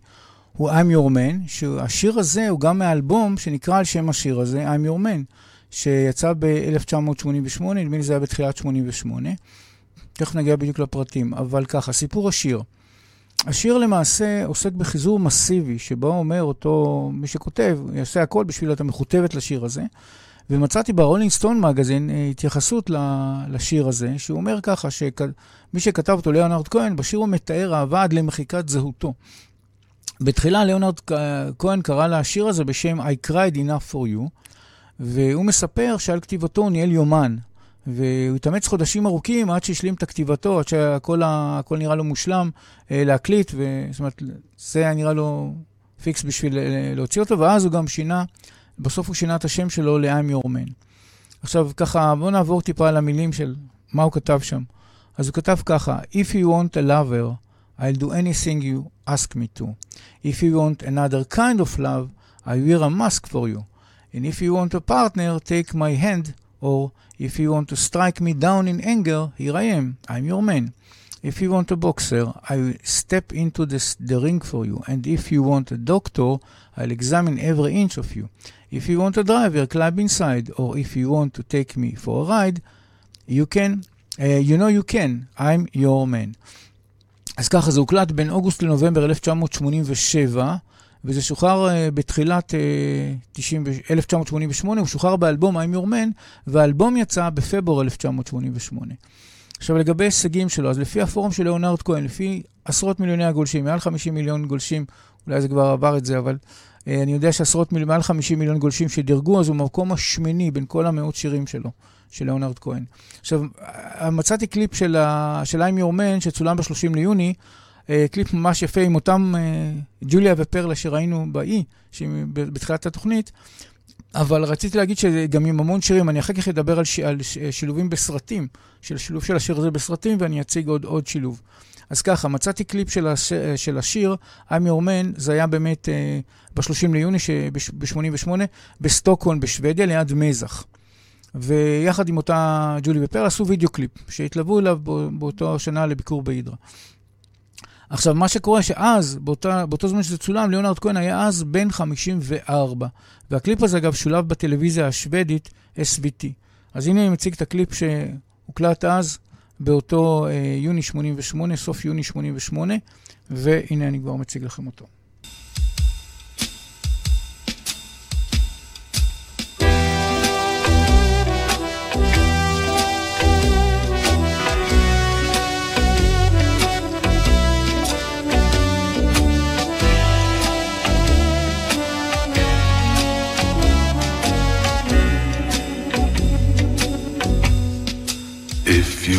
הוא I'm Your Man, שהשיר הזה הוא גם מהאלבום שנקרא על שם השיר הזה, I'm Your Man, שיצא ב-1988, נדמה לי זה היה בתחילת 88. תכף נגיע בדיוק לפרטים, אבל ככה, סיפור השיר. השיר למעשה עוסק בחיזור מסיבי, שבו אומר אותו, מי שכותב, יעשה הכל בשביל להיות המכותבת לשיר הזה. ומצאתי ברולינג סטון מגזין אה, התייחסות לשיר הזה, שהוא אומר ככה, שמי שכתב אותו, ליאונרד כהן, בשיר הוא מתאר אהבה עד למחיקת זהותו. בתחילה ליאונרד כהן קרא לשיר הזה בשם I cried enough for you, והוא מספר שעל כתיבתו הוא ניהל יומן, והוא התאמץ חודשים ארוכים עד שהשלים את הכתיבתו, עד שהכל הכל נראה לו מושלם אה, להקליט, זאת אומרת, זה היה נראה לו פיקס בשביל להוציא אותו, ואז הוא גם שינה, בסוף הוא שינה את השם שלו ל-I'm your man. עכשיו ככה, בואו נעבור טיפה על המילים של מה הוא כתב שם. אז הוא כתב ככה, If you want a lover, I'll do anything you ask me to. If you want another kind of love, I wear a mask for you. And if you want a partner, take my hand, or if you want to strike me down in anger, here I am, I'm your man. If you want a boxer, I will step into this, the ring for you. And if you want a doctor, I'll examine every inch of you. If you want a driver, climb inside. Or if you want to take me for a ride, you can, uh, you know you can, I'm your man. אז ככה, זה הוקלט בין אוגוסט לנובמבר 1987, וזה שוחרר uh, בתחילת uh, 90, 1988, הוא שוחרר באלבום I'm Your Man, והאלבום יצא בפברואר 1988. עכשיו, לגבי הישגים שלו, אז לפי הפורום של ליאונרד כהן, לפי עשרות מיליוני הגולשים, מעל 50 מיליון גולשים, אולי זה כבר עבר את זה, אבל uh, אני יודע שעשרות מעל 50 מיליון גולשים שדירגו, אז הוא במקום השמיני בין כל המאות שירים שלו, של ליאונרד כהן. עכשיו, מצאתי קליפ של, ה, של I'm Your Man, שצולם ב-30 ליוני, uh, קליפ ממש יפה עם אותם uh, ג'וליה ופרלה שראינו באי, בתחילת התוכנית, אבל רציתי להגיד שגם עם המון שירים, אני אחר כך אדבר על, ש... על ש... שילובים בסרטים, של שילוב של השיר הזה בסרטים, ואני אציג עוד, עוד שילוב. אז ככה, מצאתי קליפ של, הש... של השיר, I'm Your Man, זה היה באמת uh, ב-30 ליוני ב-88, בסטוקהולם בשוודיה, ליד מזח. ויחד עם אותה ג'ולי ופרלה עשו וידאו קליפ, שהתלוו אליו באותו שנה לביקור בהידרה. עכשיו, מה שקורה שאז, באותה, באותו זמן שזה צולם, ליאונרד כהן היה אז בן 54. והקליפ הזה, אגב, שולב בטלוויזיה השוודית SVT. אז הנה אני מציג את הקליפ שהוקלט אז, באותו אה, יוני 88, סוף יוני 88, והנה אני כבר מציג לכם אותו.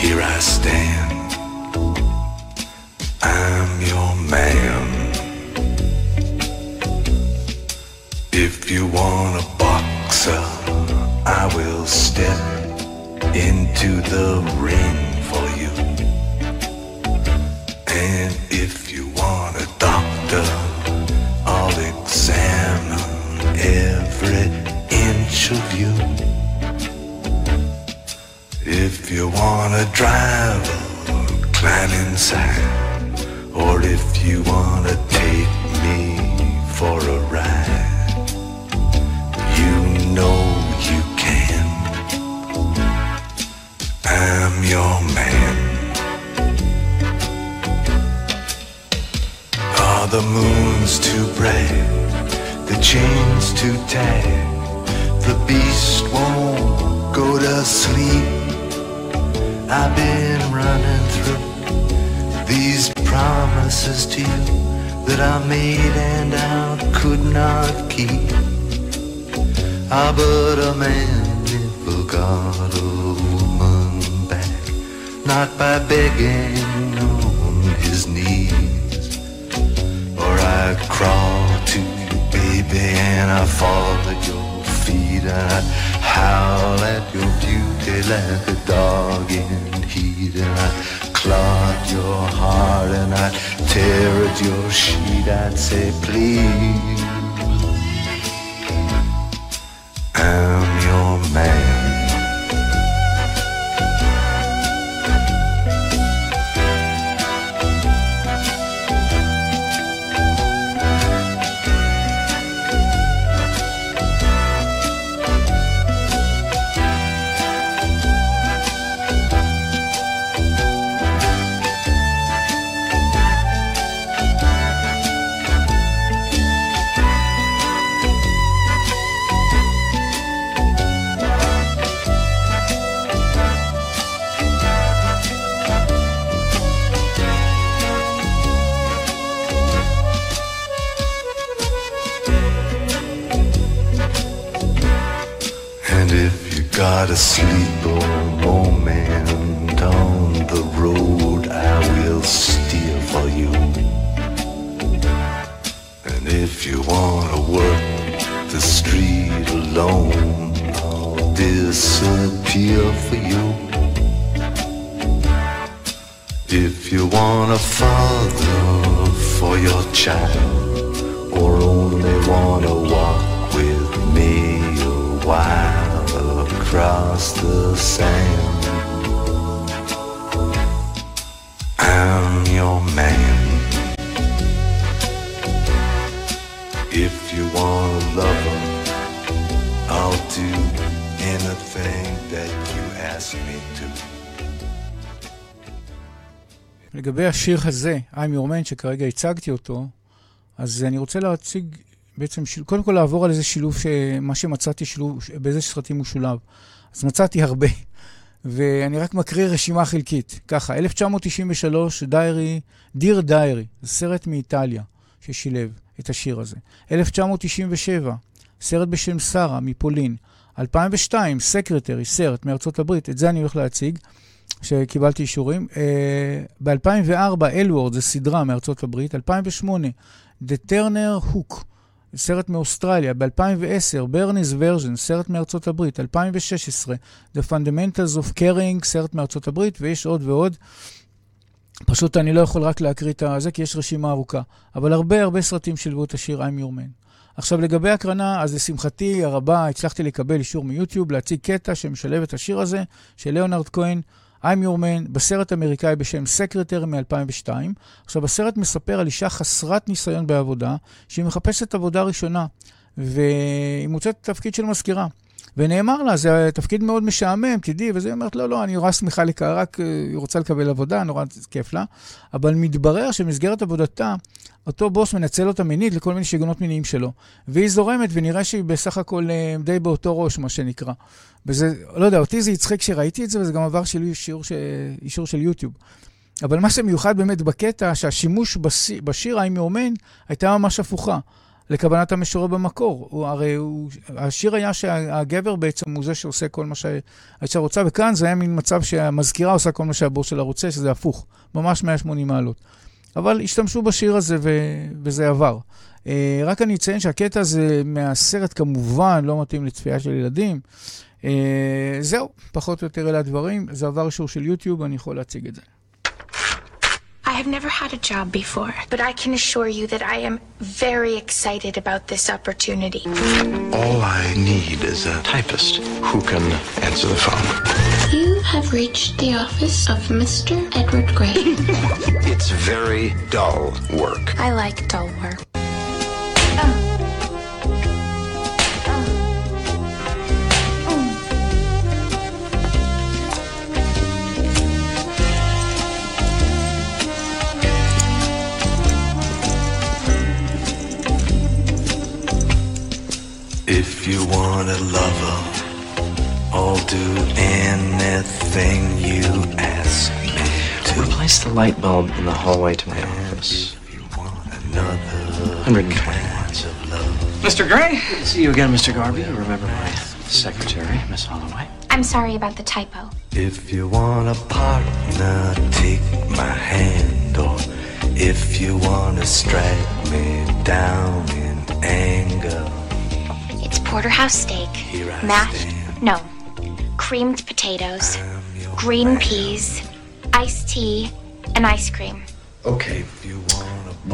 here I stand. I'm your man. If you want a boxer, I will step into the ring for you. And if you want a doctor, I'll examine every inch of you. If you wanna drive, climb inside. השיר הזה, I'm Your Man, שכרגע הצגתי אותו, אז אני רוצה להציג בעצם, של... קודם כל לעבור על איזה שילוב, ש... מה שמצאתי שילוב, באיזה סרטים הוא שולב. אז מצאתי הרבה, ואני רק מקריא רשימה חלקית. ככה, 1993, דיירי, דיר דיירי, זה סרט מאיטליה ששילב את השיר הזה. 1997, סרט בשם שרה מפולין. 2002, סקרטרי, סרט מארצות הברית, את זה אני הולך להציג. שקיבלתי אישורים. Uh, ב-2004, אלוורד, זה סדרה מארצות הברית. 2008, The Turner Hook, סרט מאוסטרליה. ב-2010, ברניס ורז'ן, סרט מארצות הברית. 2016, The Fundamentals of Caring, סרט מארצות הברית, ויש עוד ועוד. פשוט אני לא יכול רק להקריא את זה, כי יש רשימה ארוכה. אבל הרבה הרבה סרטים שילבו את השיר I'm Your Man. עכשיו, לגבי הקרנה, אז לשמחתי הרבה הצלחתי לקבל אישור מיוטיוב להציג קטע שמשלב את השיר הזה, של ליאונרד כהן, I'm Your Man, בסרט אמריקאי בשם סקרטר מ-2002. עכשיו, הסרט מספר על אישה חסרת ניסיון בעבודה, שהיא מחפשת עבודה ראשונה, והיא מוצאת תפקיד של מזכירה. ונאמר לה, זה תפקיד מאוד משעמם, תדעי, וזה, היא אומרת, לא, לא, אני נורא שמחה לקרוא, רק היא רוצה לקבל עבודה, נורא כיף לה. אבל מתברר שבמסגרת עבודתה, אותו בוס מנצל אותה מינית לכל מיני שיגונות מיניים שלו. והיא זורמת, ונראה שהיא בסך הכל די באותו ראש, מה שנקרא. וזה, לא יודע, אותי זה הצחיק כשראיתי את זה, וזה גם עבר שלי אישור, ש... אישור של יוטיוב. אבל מה שמיוחד באמת בקטע, שהשימוש בש... בשיר I'm Your Man הייתה ממש הפוכה לכוונת המשורר במקור. הוא, הרי הוא, השיר היה שהגבר בעצם הוא זה שעושה כל מה שהאישה רוצה, וכאן זה היה מין מצב שהמזכירה עושה כל מה שהבוס שלה רוצה, שזה הפוך, ממש 180 מעלות. אבל השתמשו בשיר הזה ו... וזה עבר. Uh, רק אני אציין שהקטע הזה מהסרט כמובן לא מתאים לצפייה של ילדים. Uh, זהו, פחות או יותר אלה הדברים. זה עבר אישור של יוטיוב, אני יכול להציג את זה. I have never had a job before, but I can assure you that I am very excited about this opportunity. All I need is a typist who can answer the phone. You have reached the office of Mr. Edward Gray. it's very dull work. I like dull work. If you want a lover, I'll do anything you ask me to. Replace the light bulb in the hallway to my office. If you want another 120 kinds of love. Mr. Gray? Good to see you again, Mr. Garvey. You remember my secretary, Miss Holloway? I'm sorry about the typo. If you want a partner, take my hand. Or if you want to strike me down in anger, It's porterhouse steak, Here I mashed, stand. no, creamed potatoes, green peas, iced tea, and ice cream. Okay.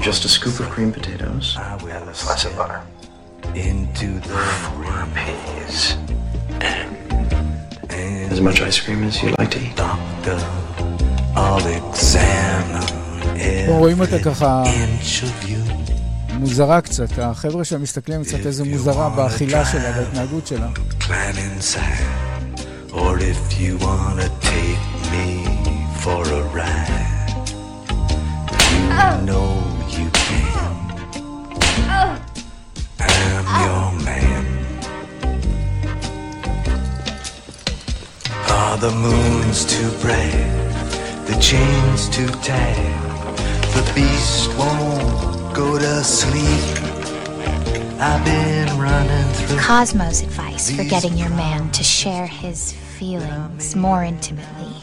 Just a scoop of creamed potatoes. Slice of butter. into the peas. And As much ice cream as you like to eat. doctor, I'll examine רואים אותה every ככה. מוזרה קצת. החבר'ה שם מסתכלים קצת איזה מוזרה באכילה שלה, בהתנהגות שלה. Or if you wanna take me for a ride, you oh. know you can. I'm oh. your man. Are the moons too bright? The chains too tight? The beast won't go to sleep. I've been running through. Cosmo's advice for getting your man to share his feelings more intimately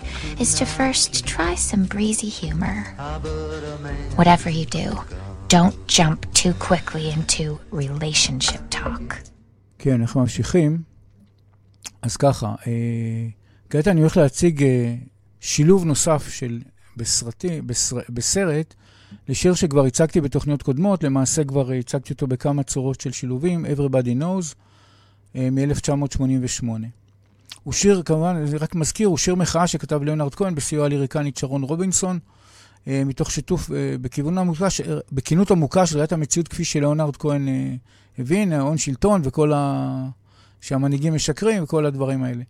is to first try some breezy humor. Whatever you do, don't jump too quickly into relationship talk. כן, אנחנו ממשיכים. אז ככה, אה, כעת אני הולך להציג אה, שילוב נוסף של, בסרטי, בסר, בסרט לשיר שכבר הצגתי בתוכניות קודמות, למעשה כבר הצגתי אותו בכמה צורות של שילובים, Everybody Knows, אה, מ-1988. הוא שיר, כמובן, אני רק מזכיר, הוא שיר מחאה שכתב ליאונרד כהן בסיוע הליריקנית שרון רובינסון, אה, מתוך שיתוף אה, בכיוון עמוקה, אה, בכינות עמוקה של ראיית המציאות כפי שליאונרד כהן הבין, ההון שלטון וכל ה... שהמנהיגים משקרים וכל הדברים האלה.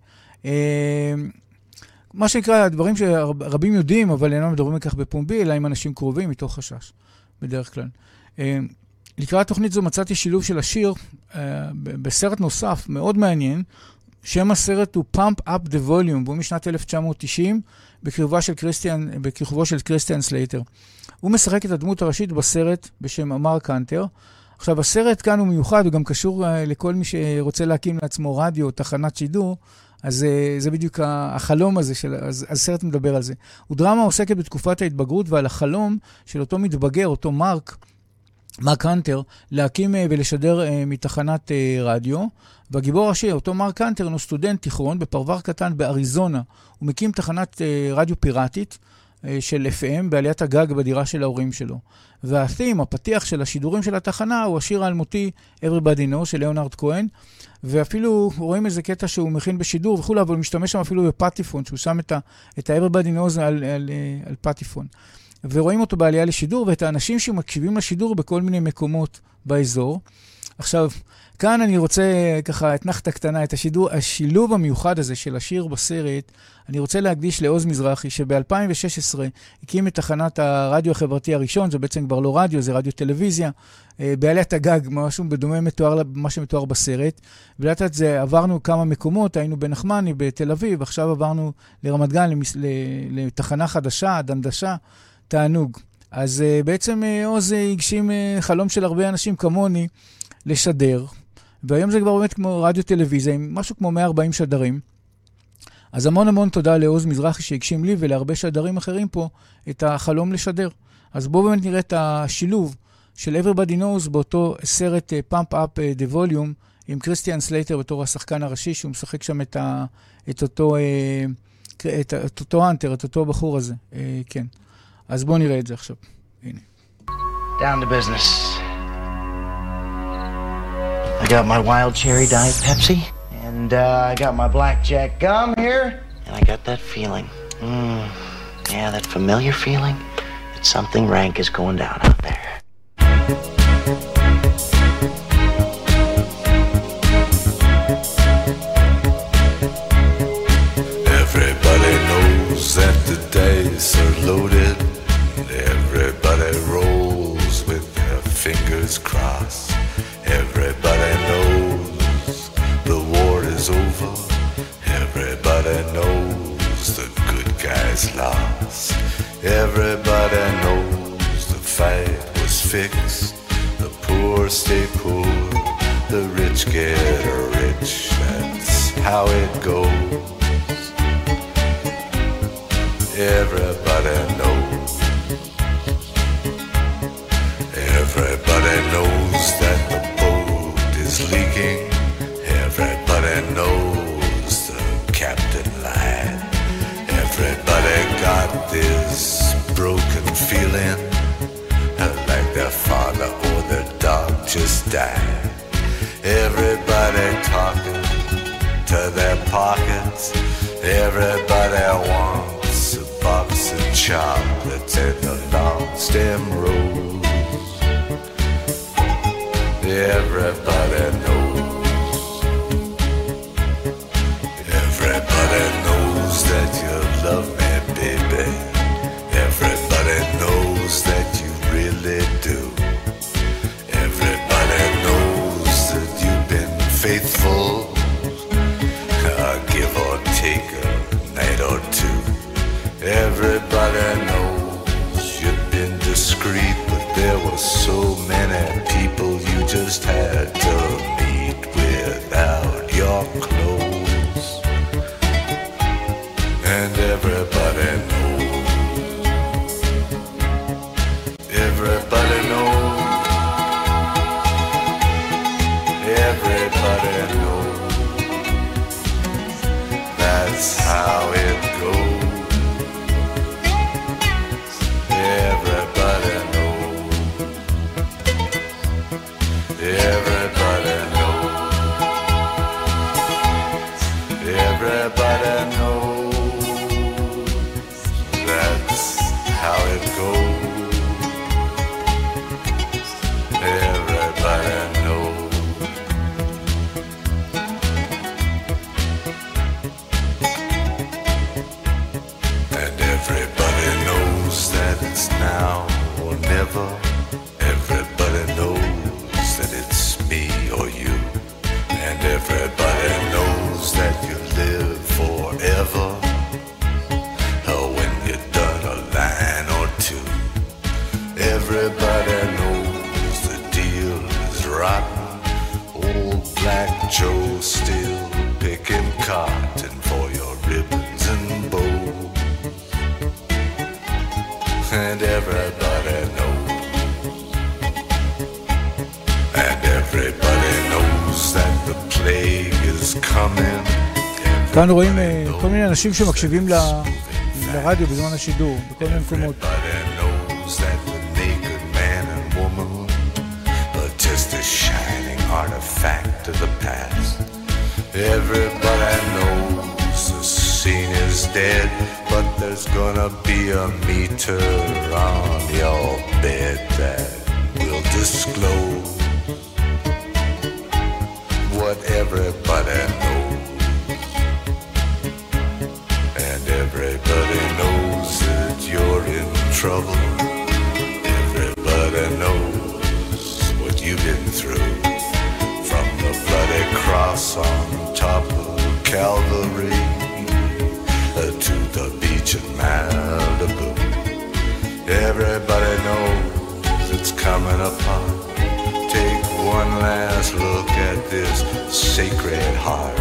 מה שנקרא, הדברים שרבים יודעים, אבל אינם מדברים מכך בפומבי, אלא עם אנשים קרובים, מתוך חשש, בדרך כלל. לקראת תוכנית זו מצאתי שילוב של השיר בסרט נוסף, מאוד מעניין. שם הסרט הוא Pump Up the Volume, והוא משנת 1990, בכיכובו של קריסטיאן, בכיכובו של קריסטיאן סלייטר. הוא משחק את הדמות הראשית בסרט בשם מרק הנטר. עכשיו, הסרט כאן הוא מיוחד, הוא גם קשור uh, לכל מי שרוצה להקים לעצמו רדיו, תחנת שידור, אז uh, זה בדיוק החלום הזה, של, אז הסרט מדבר על זה. הוא דרמה עוסקת בתקופת ההתבגרות ועל החלום של אותו מתבגר, אותו מרק, מרק הנטר, להקים uh, ולשדר מתחנת רדיו. והגיבור הראשי, אותו מרק הנטר, הוא סטודנט תיכון בפרבר קטן באריזונה. הוא מקים תחנת uh, רדיו פיראטית uh, של FM בעליית הגג בדירה של ההורים שלו. והתים, הפתיח של השידורים של התחנה, הוא השיר האלמותי Everybody Know של ליאונרד כהן. ואפילו רואים איזה קטע שהוא מכין בשידור וכולי, אבל הוא משתמש שם אפילו בפטיפון, שהוא שם את ה-Everybody Knows על, על, אה, על פטיפון. ורואים אותו בעלייה לשידור, ואת האנשים שמקשיבים לשידור בכל מיני מקומות באזור. עכשיו, כאן אני רוצה ככה אתנחתא קטנה, את השידור, השילוב המיוחד הזה של השיר בסרט, אני רוצה להקדיש לעוז מזרחי, שב-2016 הקים את תחנת הרדיו החברתי הראשון, זה בעצם כבר לא רדיו, זה רדיו טלוויזיה, אה, בעליית הגג, משהו בדומה מתואר למה שמתואר בסרט. ולאט לאט זה עברנו כמה מקומות, היינו בנחמני, בתל אביב, עכשיו עברנו לרמת גן, למס, לתחנה חדשה, דנדשה, תענוג. אז uh, בעצם uh, עוז הגשים חלום של הרבה אנשים כמוני לשדר, והיום זה כבר באמת כמו רדיו טלוויזיה, עם משהו כמו 140 שדרים. אז המון המון תודה לעוז מזרחי שהגשים לי ולהרבה שדרים אחרים פה את החלום לשדר. אז בואו באמת נראה את השילוב של Everybody Knows באותו סרט Pump Up the Volume עם קריסטיאן סלייטר בתור השחקן הראשי, שהוא משחק שם את, ה, את אותו... אה, את, את אותו הנטר, את אותו בחור הזה, אה, כן. אז בואו נראה את זה עכשיו. הנה. Down to business. I got my wild cherry diet Pepsi, and uh, I got my blackjack gum here, and I got that feeling. Mm, yeah, that familiar feeling that something rank is going down out there. Everybody knows that the dice are loaded. Everybody rolls with their fingers crossed. Everybody Everybody knows the good guys lost. Everybody knows the fight was fixed. The poor stay poor, the rich get rich. That's how it goes. Everybody knows. Everybody knows that the boat is leaking. Everybody knows Everybody got this broken feeling like their father or their dog just died. Everybody talking to their pockets. Everybody wants a box of chocolates and a long stem rose. Everybody knows. כאן רואים אה, כל מיני אנשים שמקשיבים ל- לרדיו בזמן השידור, בכל מיני מקומות. Everybody knows that the naked man and woman are just a shining artifact of the past. Everybody knows the scene is dead, but there's gonna be a meter on your bed that will disclose Everybody knows it's coming apart. Take one last look at this sacred heart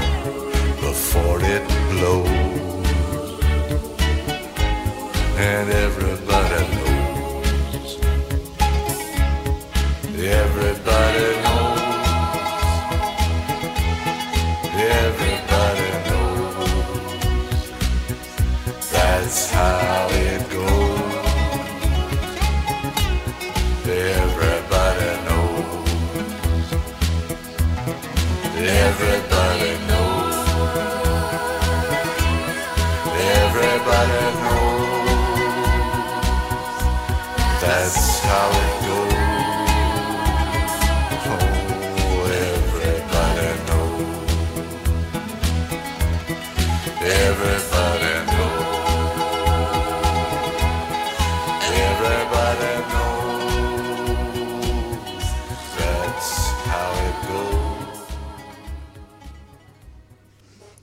before it blows. And everybody knows. Everybody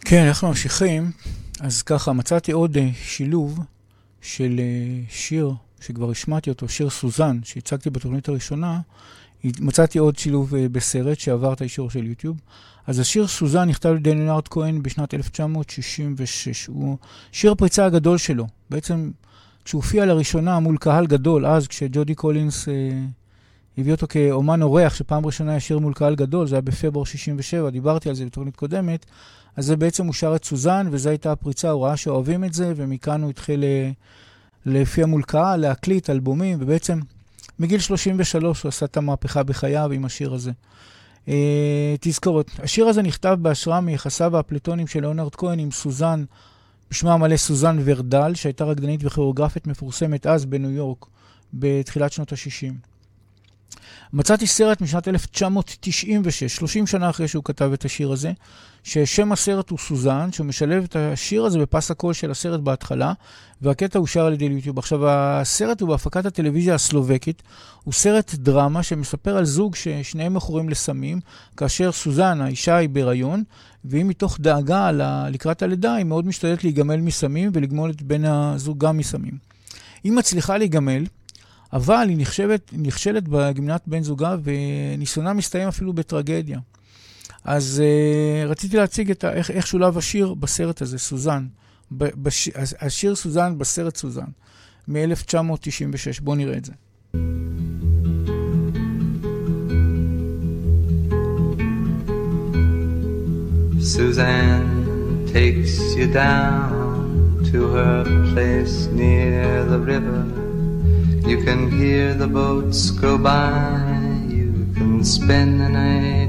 כן, אנחנו ממשיכים. אז ככה, מצאתי עוד uh, שילוב של uh, שיר, שכבר השמעתי אותו, שיר סוזן, שהצגתי בתוכנית הראשונה. מצאתי עוד שילוב uh, בסרט שעבר את האישור של יוטיוב. אז השיר סוזן נכתב על ידי לנארד כהן בשנת 1966. הוא שיר הפריצה הגדול שלו. בעצם, כשהוא הופיע לראשונה מול קהל גדול, אז כשג'ודי קולינס uh, הביא אותו כאומן אורח, שפעם ראשונה היה שיר מול קהל גדול, זה היה בפברואר 67, דיברתי על זה בתוכנית קודמת. אז זה בעצם הוא שר את סוזן, וזו הייתה הפריצה, הוא ראה שאוהבים את זה, ומכאן הוא התחיל אה, להופיע מול קהל, להקליט אלבומים, ובעצם מגיל 33 הוא עשה את המהפכה בחייו עם השיר הזה. Uh, תזכורת, השיר הזה נכתב בהשראה מיחסיו האפלטונים של ליאונרד כהן עם סוזן, בשמה המלא סוזן ורדל, שהייתה רקדנית וכוריאוגרפית מפורסמת אז בניו יורק, בתחילת שנות ה-60. מצאתי סרט משנת 1996, 30 שנה אחרי שהוא כתב את השיר הזה, ששם הסרט הוא סוזן, שהוא משלב את השיר הזה בפס הקול של הסרט בהתחלה, והקטע אושר על ידי יוטיוב. עכשיו, הסרט הוא בהפקת הטלוויזיה הסלובקית, הוא סרט דרמה שמספר על זוג ששניהם מכורים לסמים, כאשר סוזן, האישה היא בהיריון, והיא מתוך דאגה לקראת הלידה, היא מאוד משתדלת להיגמל מסמים ולגמול את בן הזוג גם מסמים. היא מצליחה להיגמל, אבל היא נחשבת, נכשלת בגמלת בן זוגה, וניסיונה מסתיים אפילו בטרגדיה. אז uh, רציתי להציג את ה, איך, איך שולב השיר בסרט הזה, סוזן. בש, השיר סוזן בסרט סוזן, מ-1996. בואו נראה את זה. Suzanne takes you down to her place near the river. You can hear the boats go by. You can spend the night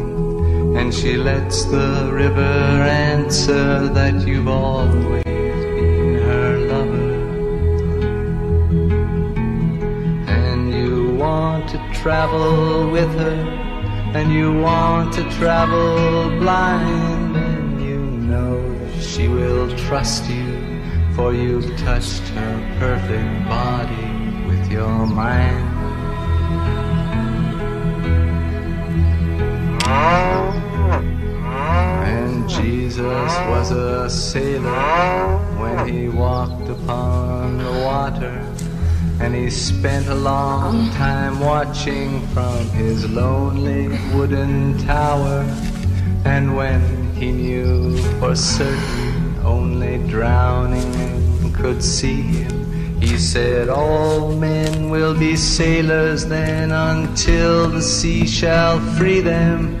And she lets the river answer that you've always been her lover. And you want to travel with her, and you want to travel blind, and you know she will trust you, for you've touched her perfect body with your mind. Jesus was a sailor when he walked upon the water. And he spent a long time watching from his lonely wooden tower. And when he knew for certain only drowning could see him, he said, All men will be sailors then until the sea shall free them.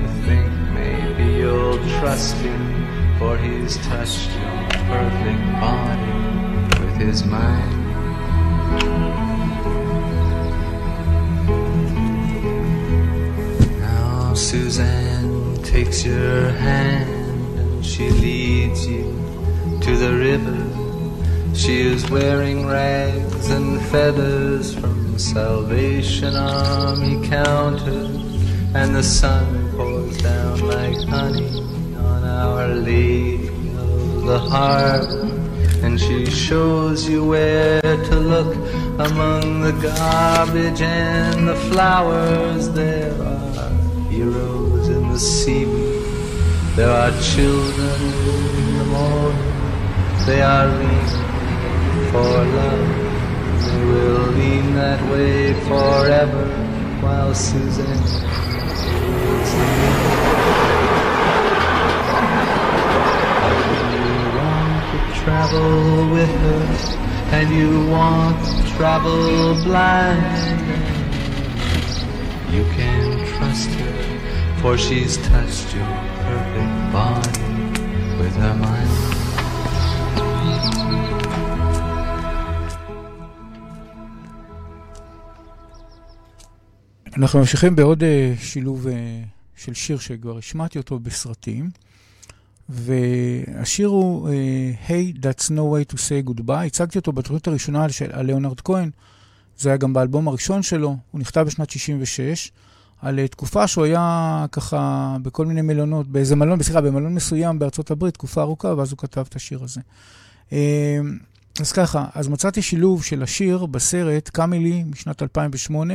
trust him, for he's touched your perfect body with his mind. Now Suzanne takes your hand and she leads you to the river. She is wearing rags and feathers from Salvation Army counter, and the sun pours down like honey on Our Lady of the Harbor. And she shows you where to look among the garbage and the flowers. There are heroes in the seaweed. There are children in the morning. They are leaning for love. They will lean that way forever while Suzanne travel with her, and you want to travel blind. You can trust her, for she's touched your perfect body with her mind. אנחנו ממשיכים בעוד uh, שילוב uh, של שיר שכבר השמעתי אותו בסרטים, והשיר הוא uh, Hey, That's No Way to Say Goodbye. הצגתי אותו בתוכנית הראשונה של ליאונרד כהן, זה היה גם באלבום הראשון שלו, הוא נכתב בשנת 66, על uh, תקופה שהוא היה ככה בכל מיני מלונות, באיזה מלון, סליחה, במלון מסוים בארצות הברית, תקופה ארוכה, ואז הוא כתב את השיר הזה. אז ככה, אז מצאתי שילוב של השיר בסרט קאמילי משנת 2008,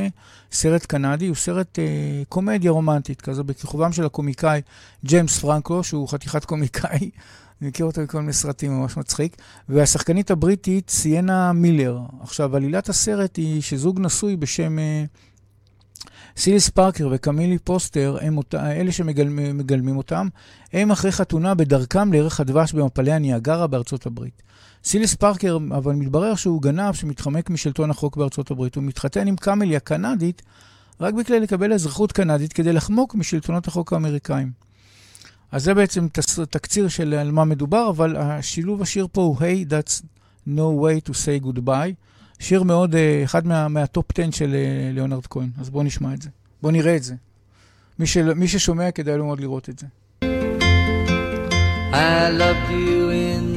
סרט קנדי, הוא סרט אה, קומדיה רומנטית, כזה בכיכובם של הקומיקאי ג'יימס פרנקו, שהוא חתיכת קומיקאי, אני מכיר אותו מכל מיני סרטים, ממש מצחיק, והשחקנית הבריטית סיינה מילר. עכשיו, עלילת הסרט היא שזוג נשוי בשם אה, סיליס פארקר וקמילי פוסטר, הם אותה, אלה שמגלמים אותם, הם אחרי חתונה בדרכם לירח הדבש במפלי הניאגרה בארצות הברית. סיליס פארקר, אבל מתברר שהוא גנב שמתחמק משלטון החוק בארצות הברית. הוא מתחתן עם קאמלי הקנדית רק בכדי לקבל אזרחות קנדית כדי לחמוק משלטונות החוק האמריקאים. אז זה בעצם תקציר של על מה מדובר, אבל השילוב השיר פה הוא Hey, that's no way to say goodbye. שיר מאוד, אחד מה, מהטופ 10 של ליאונרד כהן. אז בואו נשמע את זה. בואו נראה את זה. מי, של, מי ששומע כדאי לו מאוד לראות את זה. I loved you in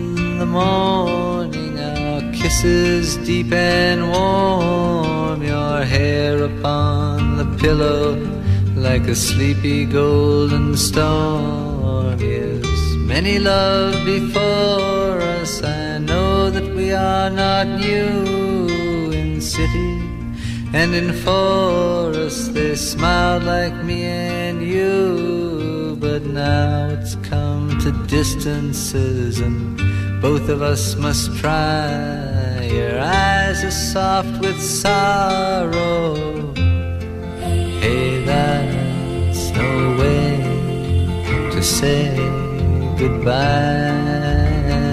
morning, our kisses deep and warm, your hair upon the pillow like a sleepy golden storm. Yes, many love before us. I know that we are not new in city and in forest. They smiled like me and you, but now it's come to distances and both of us must try. Your eyes are soft with sorrow. Hey, that's no way to say goodbye.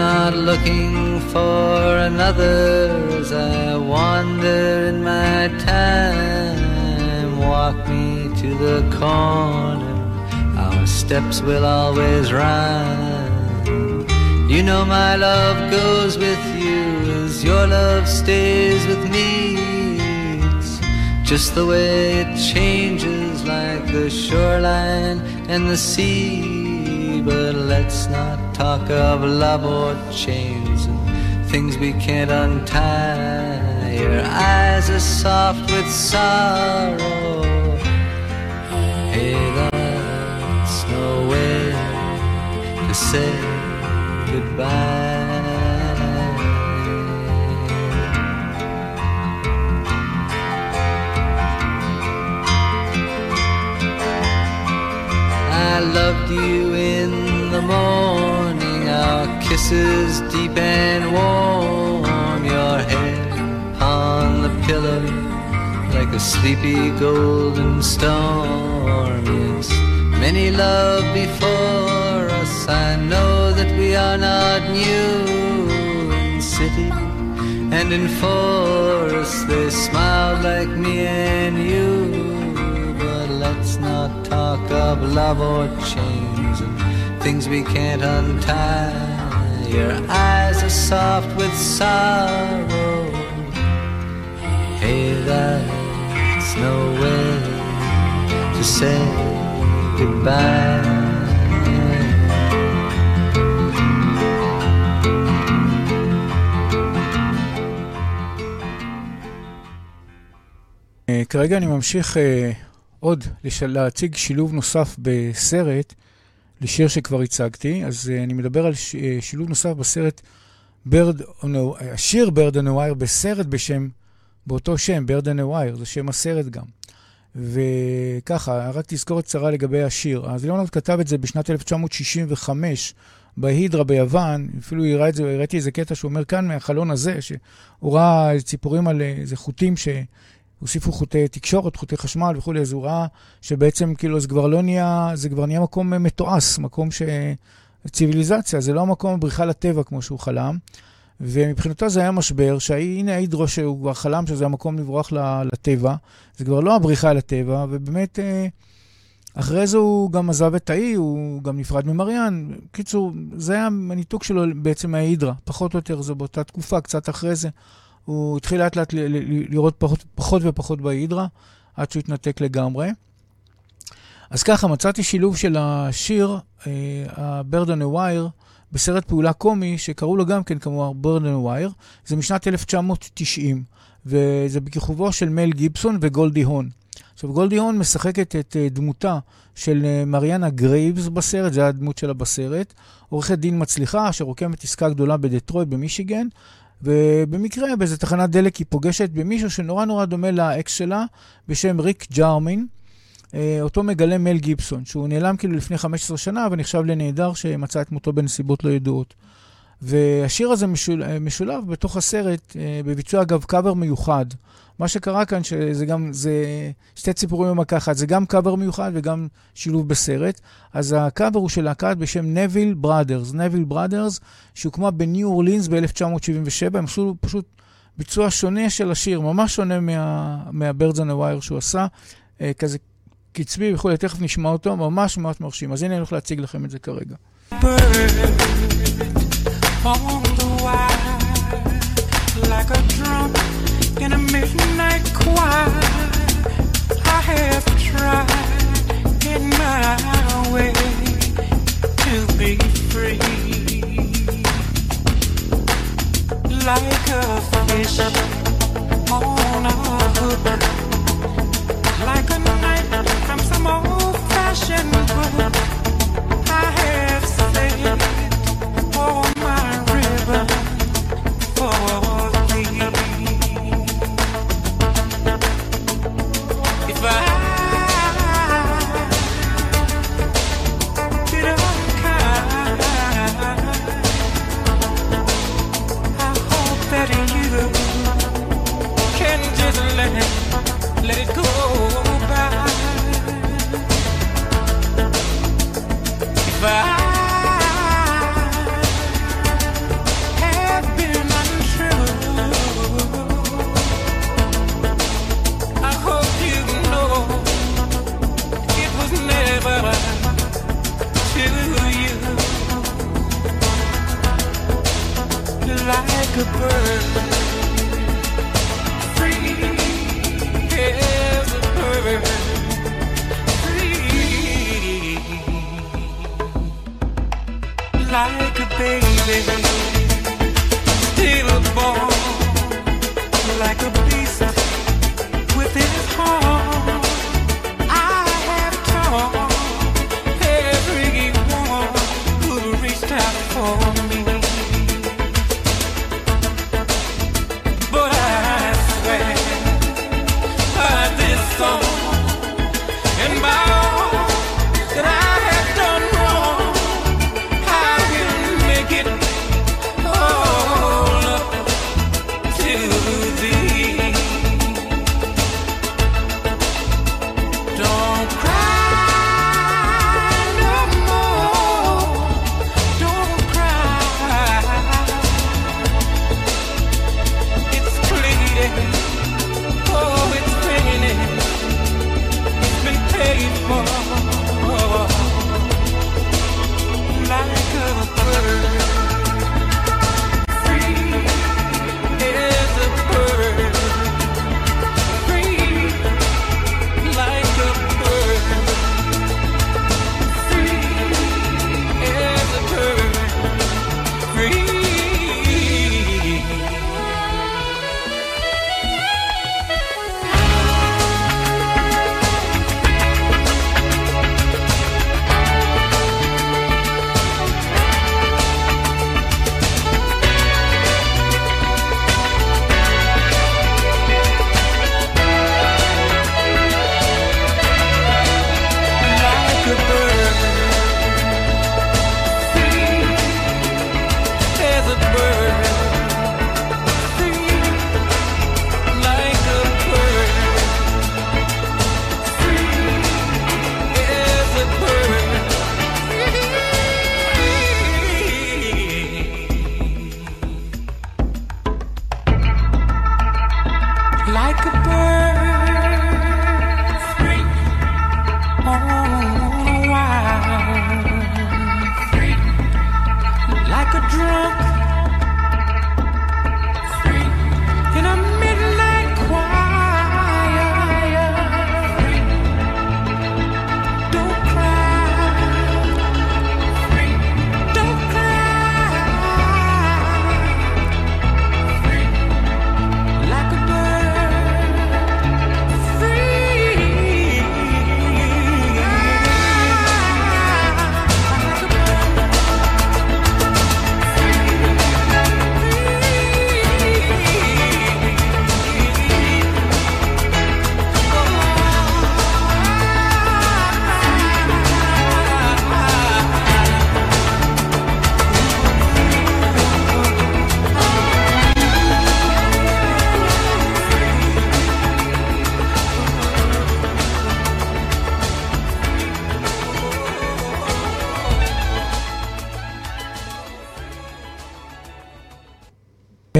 Not looking for another as I wander in my time. Walk me to the corner, our steps will always rhyme. You know my love goes with you as your love stays with me. It's just the way it changes like the shoreline and the sea but let's not talk of love or chains and things we can't untie. Your eyes are soft with sorrow. Hey, that's no way to say goodbye. I loved you morning, our kisses deep and warm, your head on the pillow like a sleepy golden storm. Yes, many love before us. I know that we are not new in city and in forest. They smiled like me and you, but let's not talk of love or and things we can't untie. Your eyes are soft with sorrow. Hey, that's no way to say goodbye. אה, כרגע אני ממשיך uh, עוד. להציג שילוב נוסף בסרט, לשיר שכבר הצגתי. אז uh, אני מדבר על ש... uh, שילוב נוסף בסרט, Bird, השיר Bird on Wire בסרט בשם, באותו שם, Bird on Wire, זה שם הסרט גם. וככה, רק תזכורת קצרה לגבי השיר. אז ליאונרד כתב את זה בשנת 1965 בהידרה ביוון, אפילו הראה את זה, הראיתי איזה קטע שהוא אומר כאן מהחלון הזה, שהוא ראה ציפורים על איזה חוטים ש... הוסיפו חוטי תקשורת, חוטי חשמל וכולי, אז הוא ראה שבעצם כאילו זה כבר לא נהיה, זה כבר נהיה מקום מתועש, מקום ש... ציוויליזציה, זה לא המקום הבריחה לטבע כמו שהוא חלם. ומבחינתו זה היה משבר, שהנה ההידרו שהוא כבר חלם שזה המקום לברוח לטבע, זה כבר לא הבריחה לטבע, ובאמת אה, אחרי זה הוא גם עזב את האי, הוא גם נפרד ממריאן. קיצור, זה היה הניתוק שלו בעצם מההידרה, פחות או יותר, זה באותה תקופה, קצת אחרי זה. הוא התחיל לאט לאט לראות פחות, פחות ופחות בהידרה, עד שהוא התנתק לגמרי. אז ככה, מצאתי שילוב של השיר, ה-Bird on a Wire, בסרט פעולה קומי, שקראו לו גם כן כמובן Bird on a Wire, זה משנת 1990, וזה בכיכובו של מל גיבסון וגולדי הון. עכשיו, גולדי הון משחקת את דמותה של מריאנה גרייבס בסרט, זו הדמות שלה בסרט, עורכת דין מצליחה, שרוקמת עסקה גדולה בדטרויט במישיגן, ובמקרה, באיזה תחנת דלק היא פוגשת במישהו שנורא נורא דומה לאקס שלה, בשם ריק ג'ארמין. אותו מגלה מל גיבסון, שהוא נעלם כאילו לפני 15 שנה ונחשב לנעדר שמצא את מותו בנסיבות לא ידועות. והשיר הזה משול, משולב בתוך הסרט בביצוע, אגב, קאבר מיוחד. מה שקרה כאן, שזה גם, זה שתי ציפורים במכה אחת, זה גם קאבר מיוחד וגם שילוב בסרט. אז הקאבר הוא של להקת בשם נביל בראדרס. נביל בראדרס, שהוקמה בניו אורלינס ב-1977, הם עשו פשוט ביצוע שונה של השיר, ממש שונה מה-Birds on שהוא עשה, כזה קצבי וכולי, תכף נשמע אותו, ממש ממש מרשים. אז הנה אני הולך להציג לכם את זה כרגע. Like a drum in a midnight choir. I have tried in my way to be free. Like a fish on a hook, like a knight from some old fashioned book. living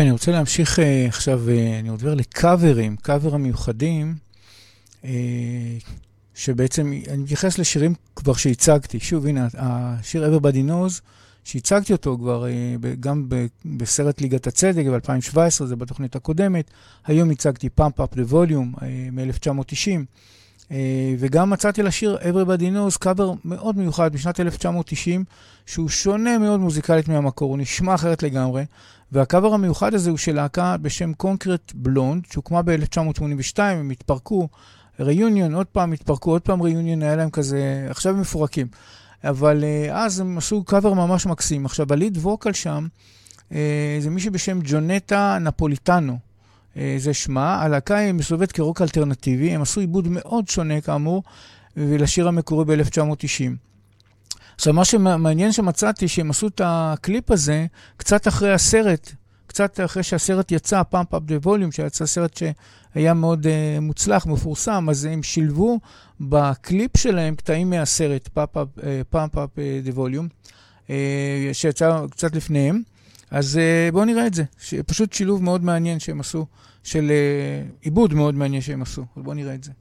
כן, אני רוצה להמשיך אה, עכשיו, אה, אני עובר לקאברים, קאבר המיוחדים, אה, שבעצם, אני מתייחס לשירים כבר שהצגתי. שוב, הנה, השיר Everybody Knows, שהצגתי אותו כבר גם בסרט ליגת הצדק ב-2017, זה בתוכנית הקודמת. היום הצגתי Pump Up the Volume מ-1990. אה, וגם מצאתי לשיר Everybody Knows קאבר מאוד מיוחד משנת 1990, שהוא שונה מאוד מוזיקלית מהמקור, הוא נשמע אחרת לגמרי. והקאבר המיוחד הזה הוא של להקה בשם קונקרט בלונד, שהוקמה ב-1982, הם התפרקו, ריוניון, עוד פעם התפרקו, עוד פעם ריוניון, היה להם כזה, עכשיו הם מפורקים. אבל uh, אז הם עשו קאבר ממש מקסים. עכשיו, הליד ווקל שם, uh, זה מישהו בשם ג'ונטה נפוליטנו. אה, זה שמה. הלהקה היא מסובבת כרוק אלטרנטיבי, הם עשו עיבוד מאוד שונה כאמור, ולשיר המקורי ב-1990. עכשיו, מה שמעניין שמצאתי, שהם עשו את הקליפ הזה קצת אחרי הסרט, קצת אחרי שהסרט יצא, Pump Up the Volume, שיצא סרט שהיה מאוד אה, מוצלח, מפורסם, אז הם שילבו בקליפ שלהם קטעים מהסרט, Pump Up the Volume, שיצא קצת לפניהם. אז אה, בואו נראה את זה. פשוט שילוב מאוד מעניין שהם עשו, של uh, עיבוד מאוד מעניין שהם עשו. בואו נראה את זה.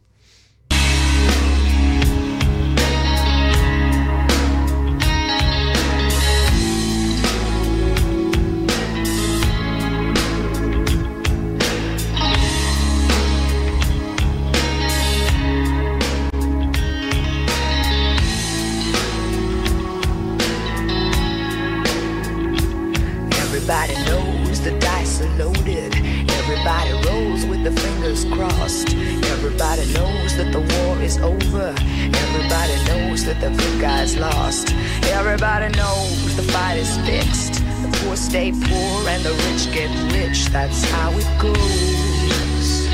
Everybody knows the dice are loaded. Everybody rolls with the fingers crossed. Everybody knows that the war is over. Everybody knows that the good guy's lost. Everybody knows the fight is fixed. The poor stay poor and the rich get rich. That's how it goes.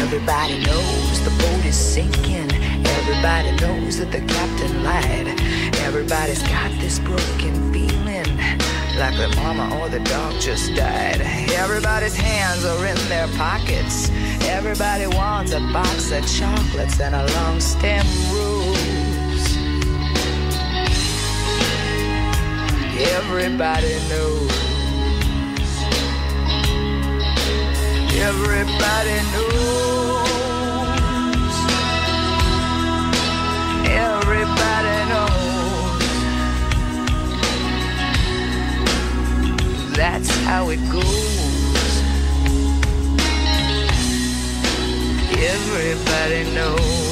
Everybody knows the boat is sinking. Everybody knows that the captain lied. Everybody's got this broken feeling like the mama or the dog just died. Everybody's hands are in their pockets. Everybody wants a box of chocolates and a long stem rose. Everybody knows. Everybody knows. that's how it goes. Everybody knows.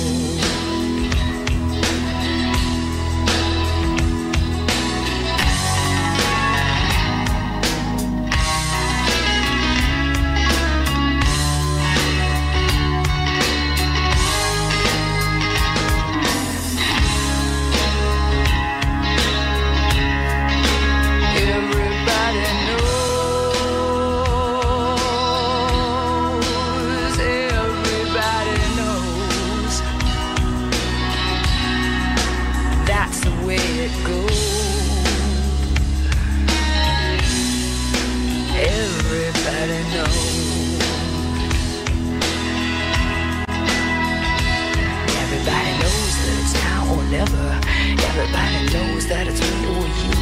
Everybody knows that it's me or you.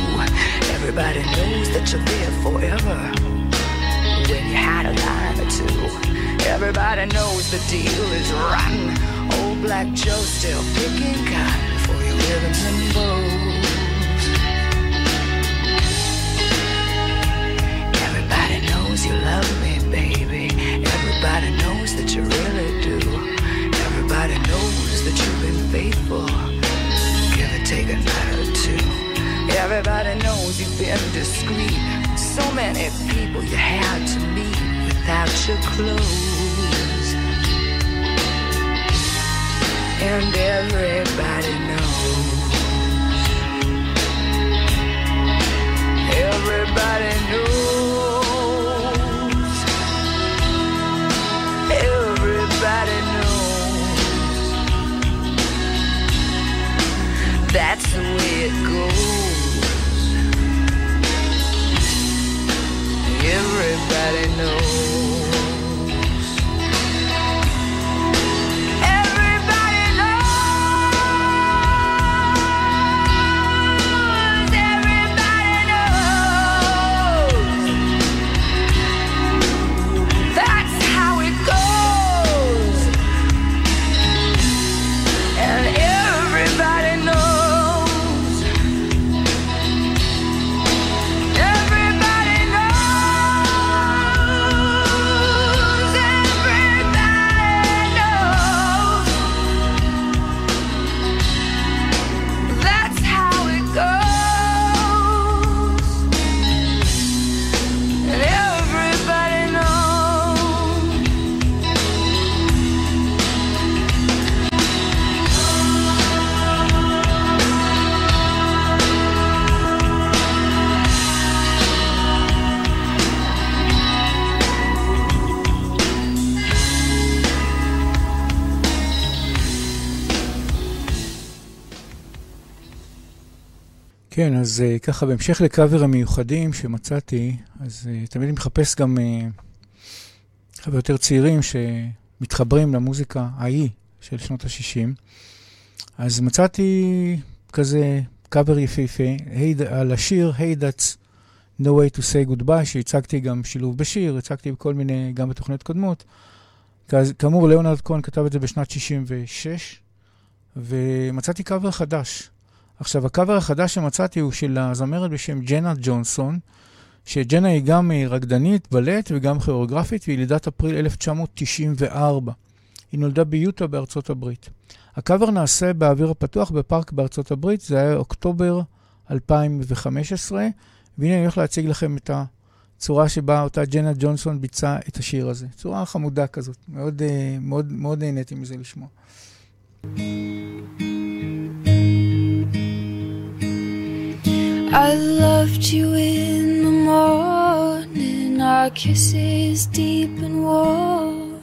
Everybody knows that you'll live forever. When you had a line or two, everybody knows the deal is rotten. Old Black Joe still picking cotton for your ribbons and bows. Everybody knows you love me, baby. Everybody knows that you really do. Everybody knows that you've been faithful. Take a night or two. Everybody knows you've been discreet. So many people you had to meet without your clothes. And everybody knows. Everybody knows. That's the way it goes. Everybody knows. כן, אז uh, ככה, בהמשך לקאבר המיוחדים שמצאתי, אז uh, תמיד אני מחפש גם חבר'ה uh, יותר צעירים שמתחברים למוזיקה ההיא של שנות ה-60. אז מצאתי כזה קאבר יפהפה hey, על השיר Hey That's No Way to Say Goodbye, שהצגתי גם שילוב בשיר, הצגתי בכל מיני, גם בתוכניות קודמות. כאמור, ליאונרד כהן כתב את זה בשנת 66, ומצאתי קאבר חדש. עכשיו, הקאבר החדש שמצאתי הוא של הזמרת בשם ג'נה ג'ונסון, שג'נה היא גם רקדנית, בלט וגם כיאורגרפית, והיא לידת אפריל 1994. היא נולדה ביוטה בארצות הברית. הקאבר נעשה באוויר הפתוח בפארק בארצות הברית, זה היה אוקטובר 2015, והנה אני הולך להציג לכם את הצורה שבה אותה ג'נה ג'ונסון ביצעה את השיר הזה. צורה חמודה כזאת, מאוד, אה, מאוד, מאוד נהניתי מזה לשמוע. I loved you in the morning, our kisses deep and warm,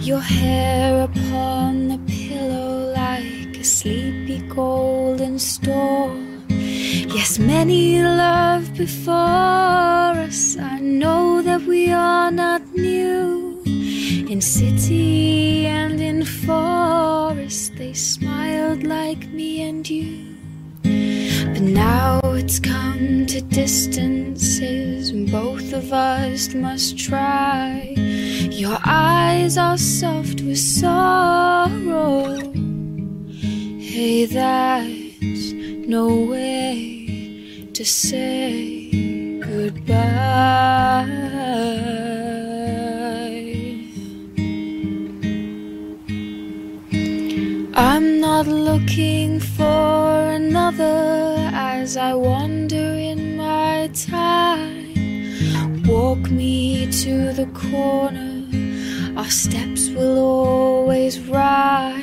your hair upon the pillow like a sleepy golden storm. Yes, many loved before us. I know that we are not new. In city and in forest, they smiled like me and you. But now it's come to distances, and both of us must try. Your eyes are soft with sorrow. Hey, that's no way to say goodbye. Not looking for another as I wander in my time. Walk me to the corner, our steps will always rhyme.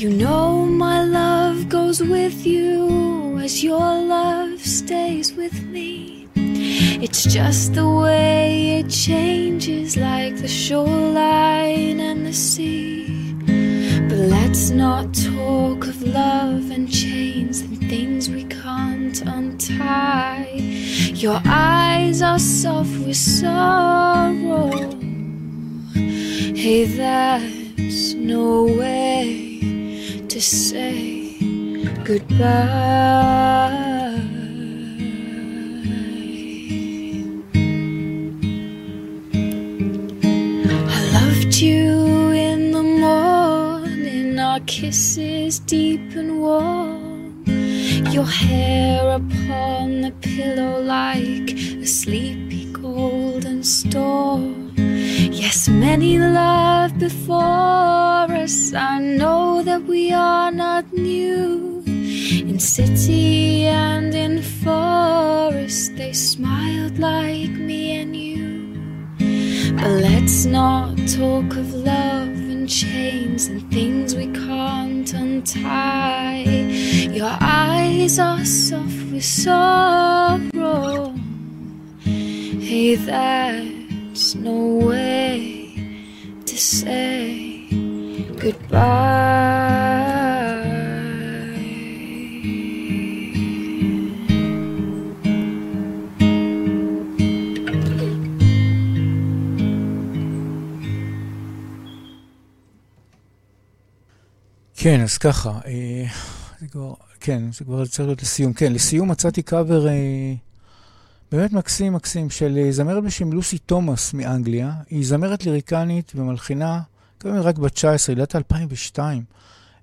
You know my love goes with you as your love stays with me. It's just the way it changes, like the shoreline and the sea. Let's not talk of love and chains and things we can't untie. Your eyes are soft with sorrow. Hey, that's no way to say goodbye. Kisses deep and warm. Your hair upon the pillow like a sleepy golden storm. Yes, many love before us. I know that we are not new. In city and in forest, they smiled like me and you. But let's not talk of love chains and things we can't untie. Your eyes are soft with sorrow. Hey, that's no way to say goodbye. כן, אז ככה, אה, זה כבר, כן, זה כבר צריך להיות לסיום. כן, לסיום מצאתי קאבר אה, באמת מקסים מקסים של אה, זמרת בשם לוסי תומאס מאנגליה. היא זמרת ליריקנית ומלחינה, כמובן רק בת 19, לידת 2002.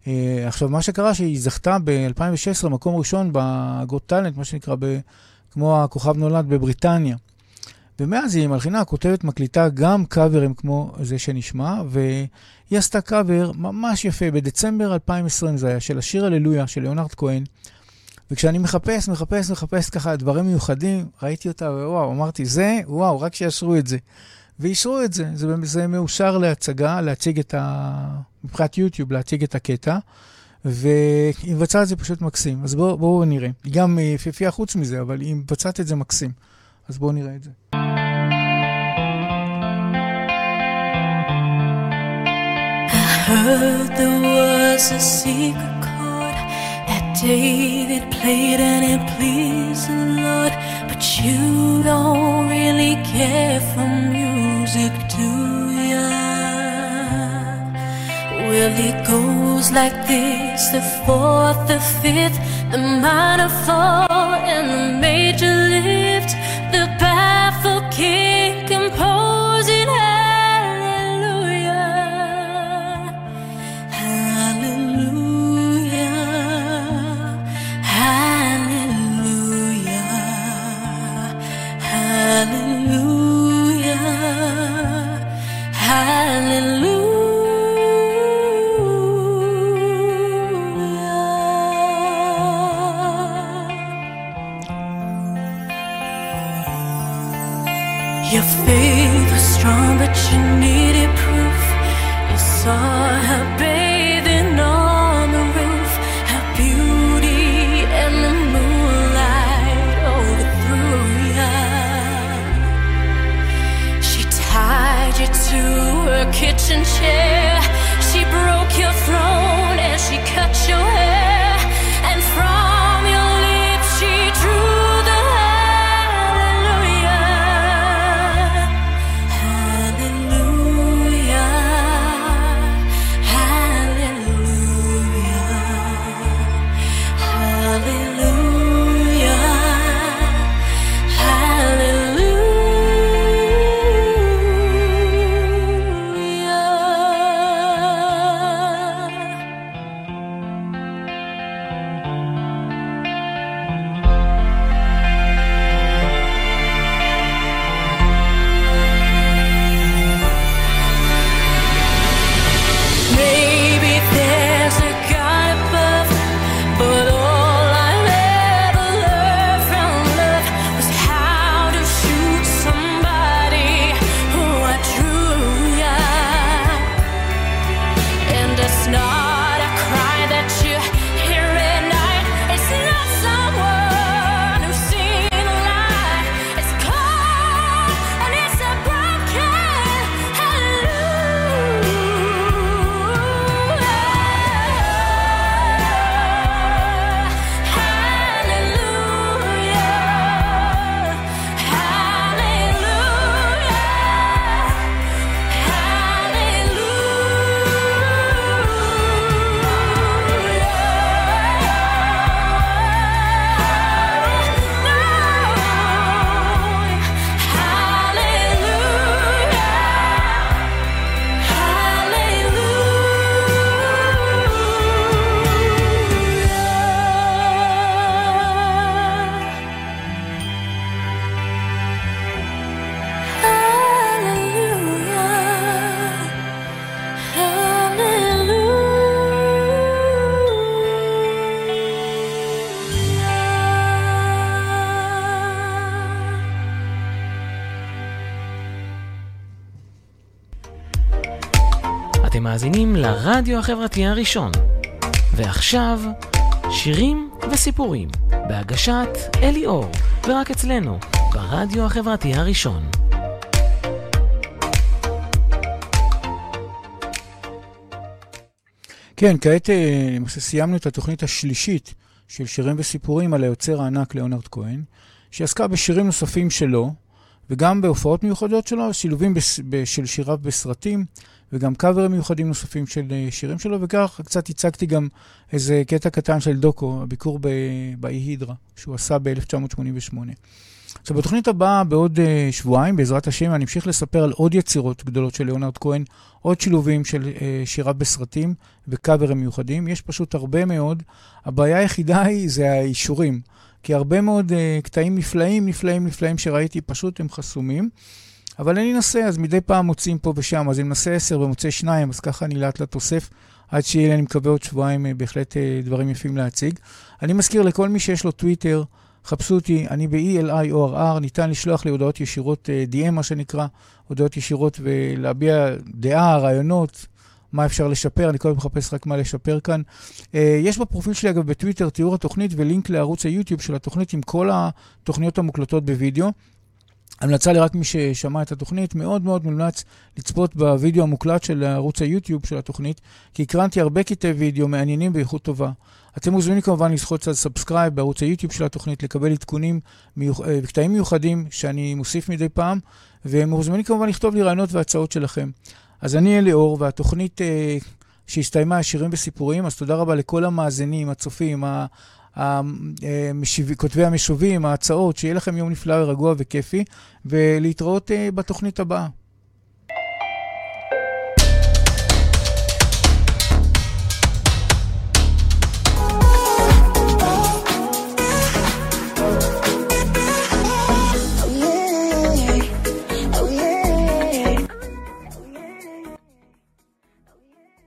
אה, עכשיו, מה שקרה שהיא זכתה ב-2016 מקום ראשון בגוט טאלנט, מה שנקרא, ב, כמו הכוכב נולד בבריטניה. ומאז היא מלחינה, כותבת, מקליטה גם קאברים כמו זה שנשמע, והיא עשתה קאבר ממש יפה, בדצמבר 2020 זה היה, של השיר הללויה של ליאונרד כהן. וכשאני מחפש, מחפש, מחפש ככה דברים מיוחדים, ראיתי אותה, ווואו, אמרתי, זה, וואו, רק שיאשרו את זה. ואישרו את זה, זה, זה מאושר להצגה, להציג את ה... מבחינת יוטיוב, להציג את הקטע, והיא מבצעת את זה פשוט מקסים. אז בואו בוא נראה. היא גם יפהפייה חוץ מזה, אבל היא מבצעת את זה מקסים. אז בואו נראה את זה. heard there was a secret chord that David played and it pleased the Lord, but you don't really care for music, do ya? Well, it goes like this the fourth, the fifth, the minor fall, and the major מאזינים לרדיו החברתי הראשון. ועכשיו, שירים וסיפורים, בהגשת אלי אור, ורק אצלנו, ברדיו החברתי הראשון. כן, כעת אה, למעשה סיימנו את התוכנית השלישית של שירים וסיפורים על היוצר הענק ליאונרד כהן, שעסקה בשירים נוספים שלו, וגם בהופעות מיוחדות שלו, שילובים בס... ב- של שיריו בסרטים, וגם קאברים מיוחדים נוספים של אה, שירים שלו, וכך קצת הצגתי גם איזה קטע קטן של דוקו, הביקור. באי הידרה, שהוא עשה ב-1988. עכשיו, בתוכנית הבאה, בעוד uh, שבועיים, בעזרת השם, אני אמשיך לספר על עוד יצירות גדולות של ליאונרד כהן, עוד שילובים של uh, שיריו בסרטים וקאברים מיוחדים. יש פשוט הרבה מאוד. הבעיה היחידה היא, זה האישורים. כי הרבה מאוד uh, קטעים נפלאים, נפלאים, נפלאים שראיתי, פשוט הם חסומים. אבל אני אנסה, אז מדי פעם מוצאים פה ושם, אז אני מנסה עשר ומוצא שניים, אז ככה אני לאט לאט אוסף, עד שיהיה לי, אני מקווה, עוד שבועיים uh, בהחלט uh, דברים יפים להציג. אני מזכיר לכל מי שיש לו טוויטר, חפשו אותי, אני ב-ELIORR, ניתן לשלוח לי הודעות ישירות, DM מה שנקרא, הודעות ישירות ולהביע דעה, רעיונות, מה אפשר לשפר, אני הזמן מחפש רק מה לשפר כאן. יש בפרופיל שלי, אגב, בטוויטר, תיאור התוכנית ולינק לערוץ היוטיוב של התוכנית עם כל התוכניות המוקלטות בווידאו. המלצה לרק מי ששמע את התוכנית, מאוד מאוד מומלץ לצפות בווידאו המוקלט של ערוץ היוטיוב של התוכנית, כי הקרנתי הרבה קטעי וידאו מעניינים באיכות טובה. אתם מוזמנים כמובן ללחוץ על subscribe בערוץ היוטיוב של התוכנית, לקבל עדכונים וקטעים מיוחדים שאני מוסיף מדי פעם, ומוזמנים כמובן לכתוב לי רעיונות והצעות שלכם. אז אני אליאור, והתוכנית אה, שהסתיימה, שירים וסיפורים, אז תודה רבה לכל המאזינים, הצופים, המשיב, כותבי המשובים, ההצעות, שיהיה לכם יום נפלא ורגוע וכיפי, ולהתראות אה, בתוכנית הבאה.